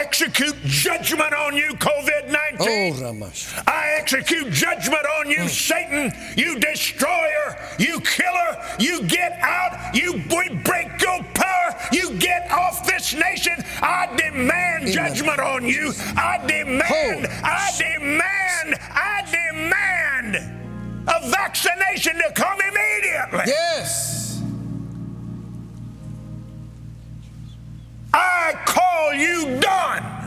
execute judgment on you, COVID 19. I execute judgment on you, Satan, you destroyer, you killer. You get out, you break your power, you get off this nation. I demand judgment on you. I demand, I demand, I demand a vaccination to come immediately. Yes. I call you done.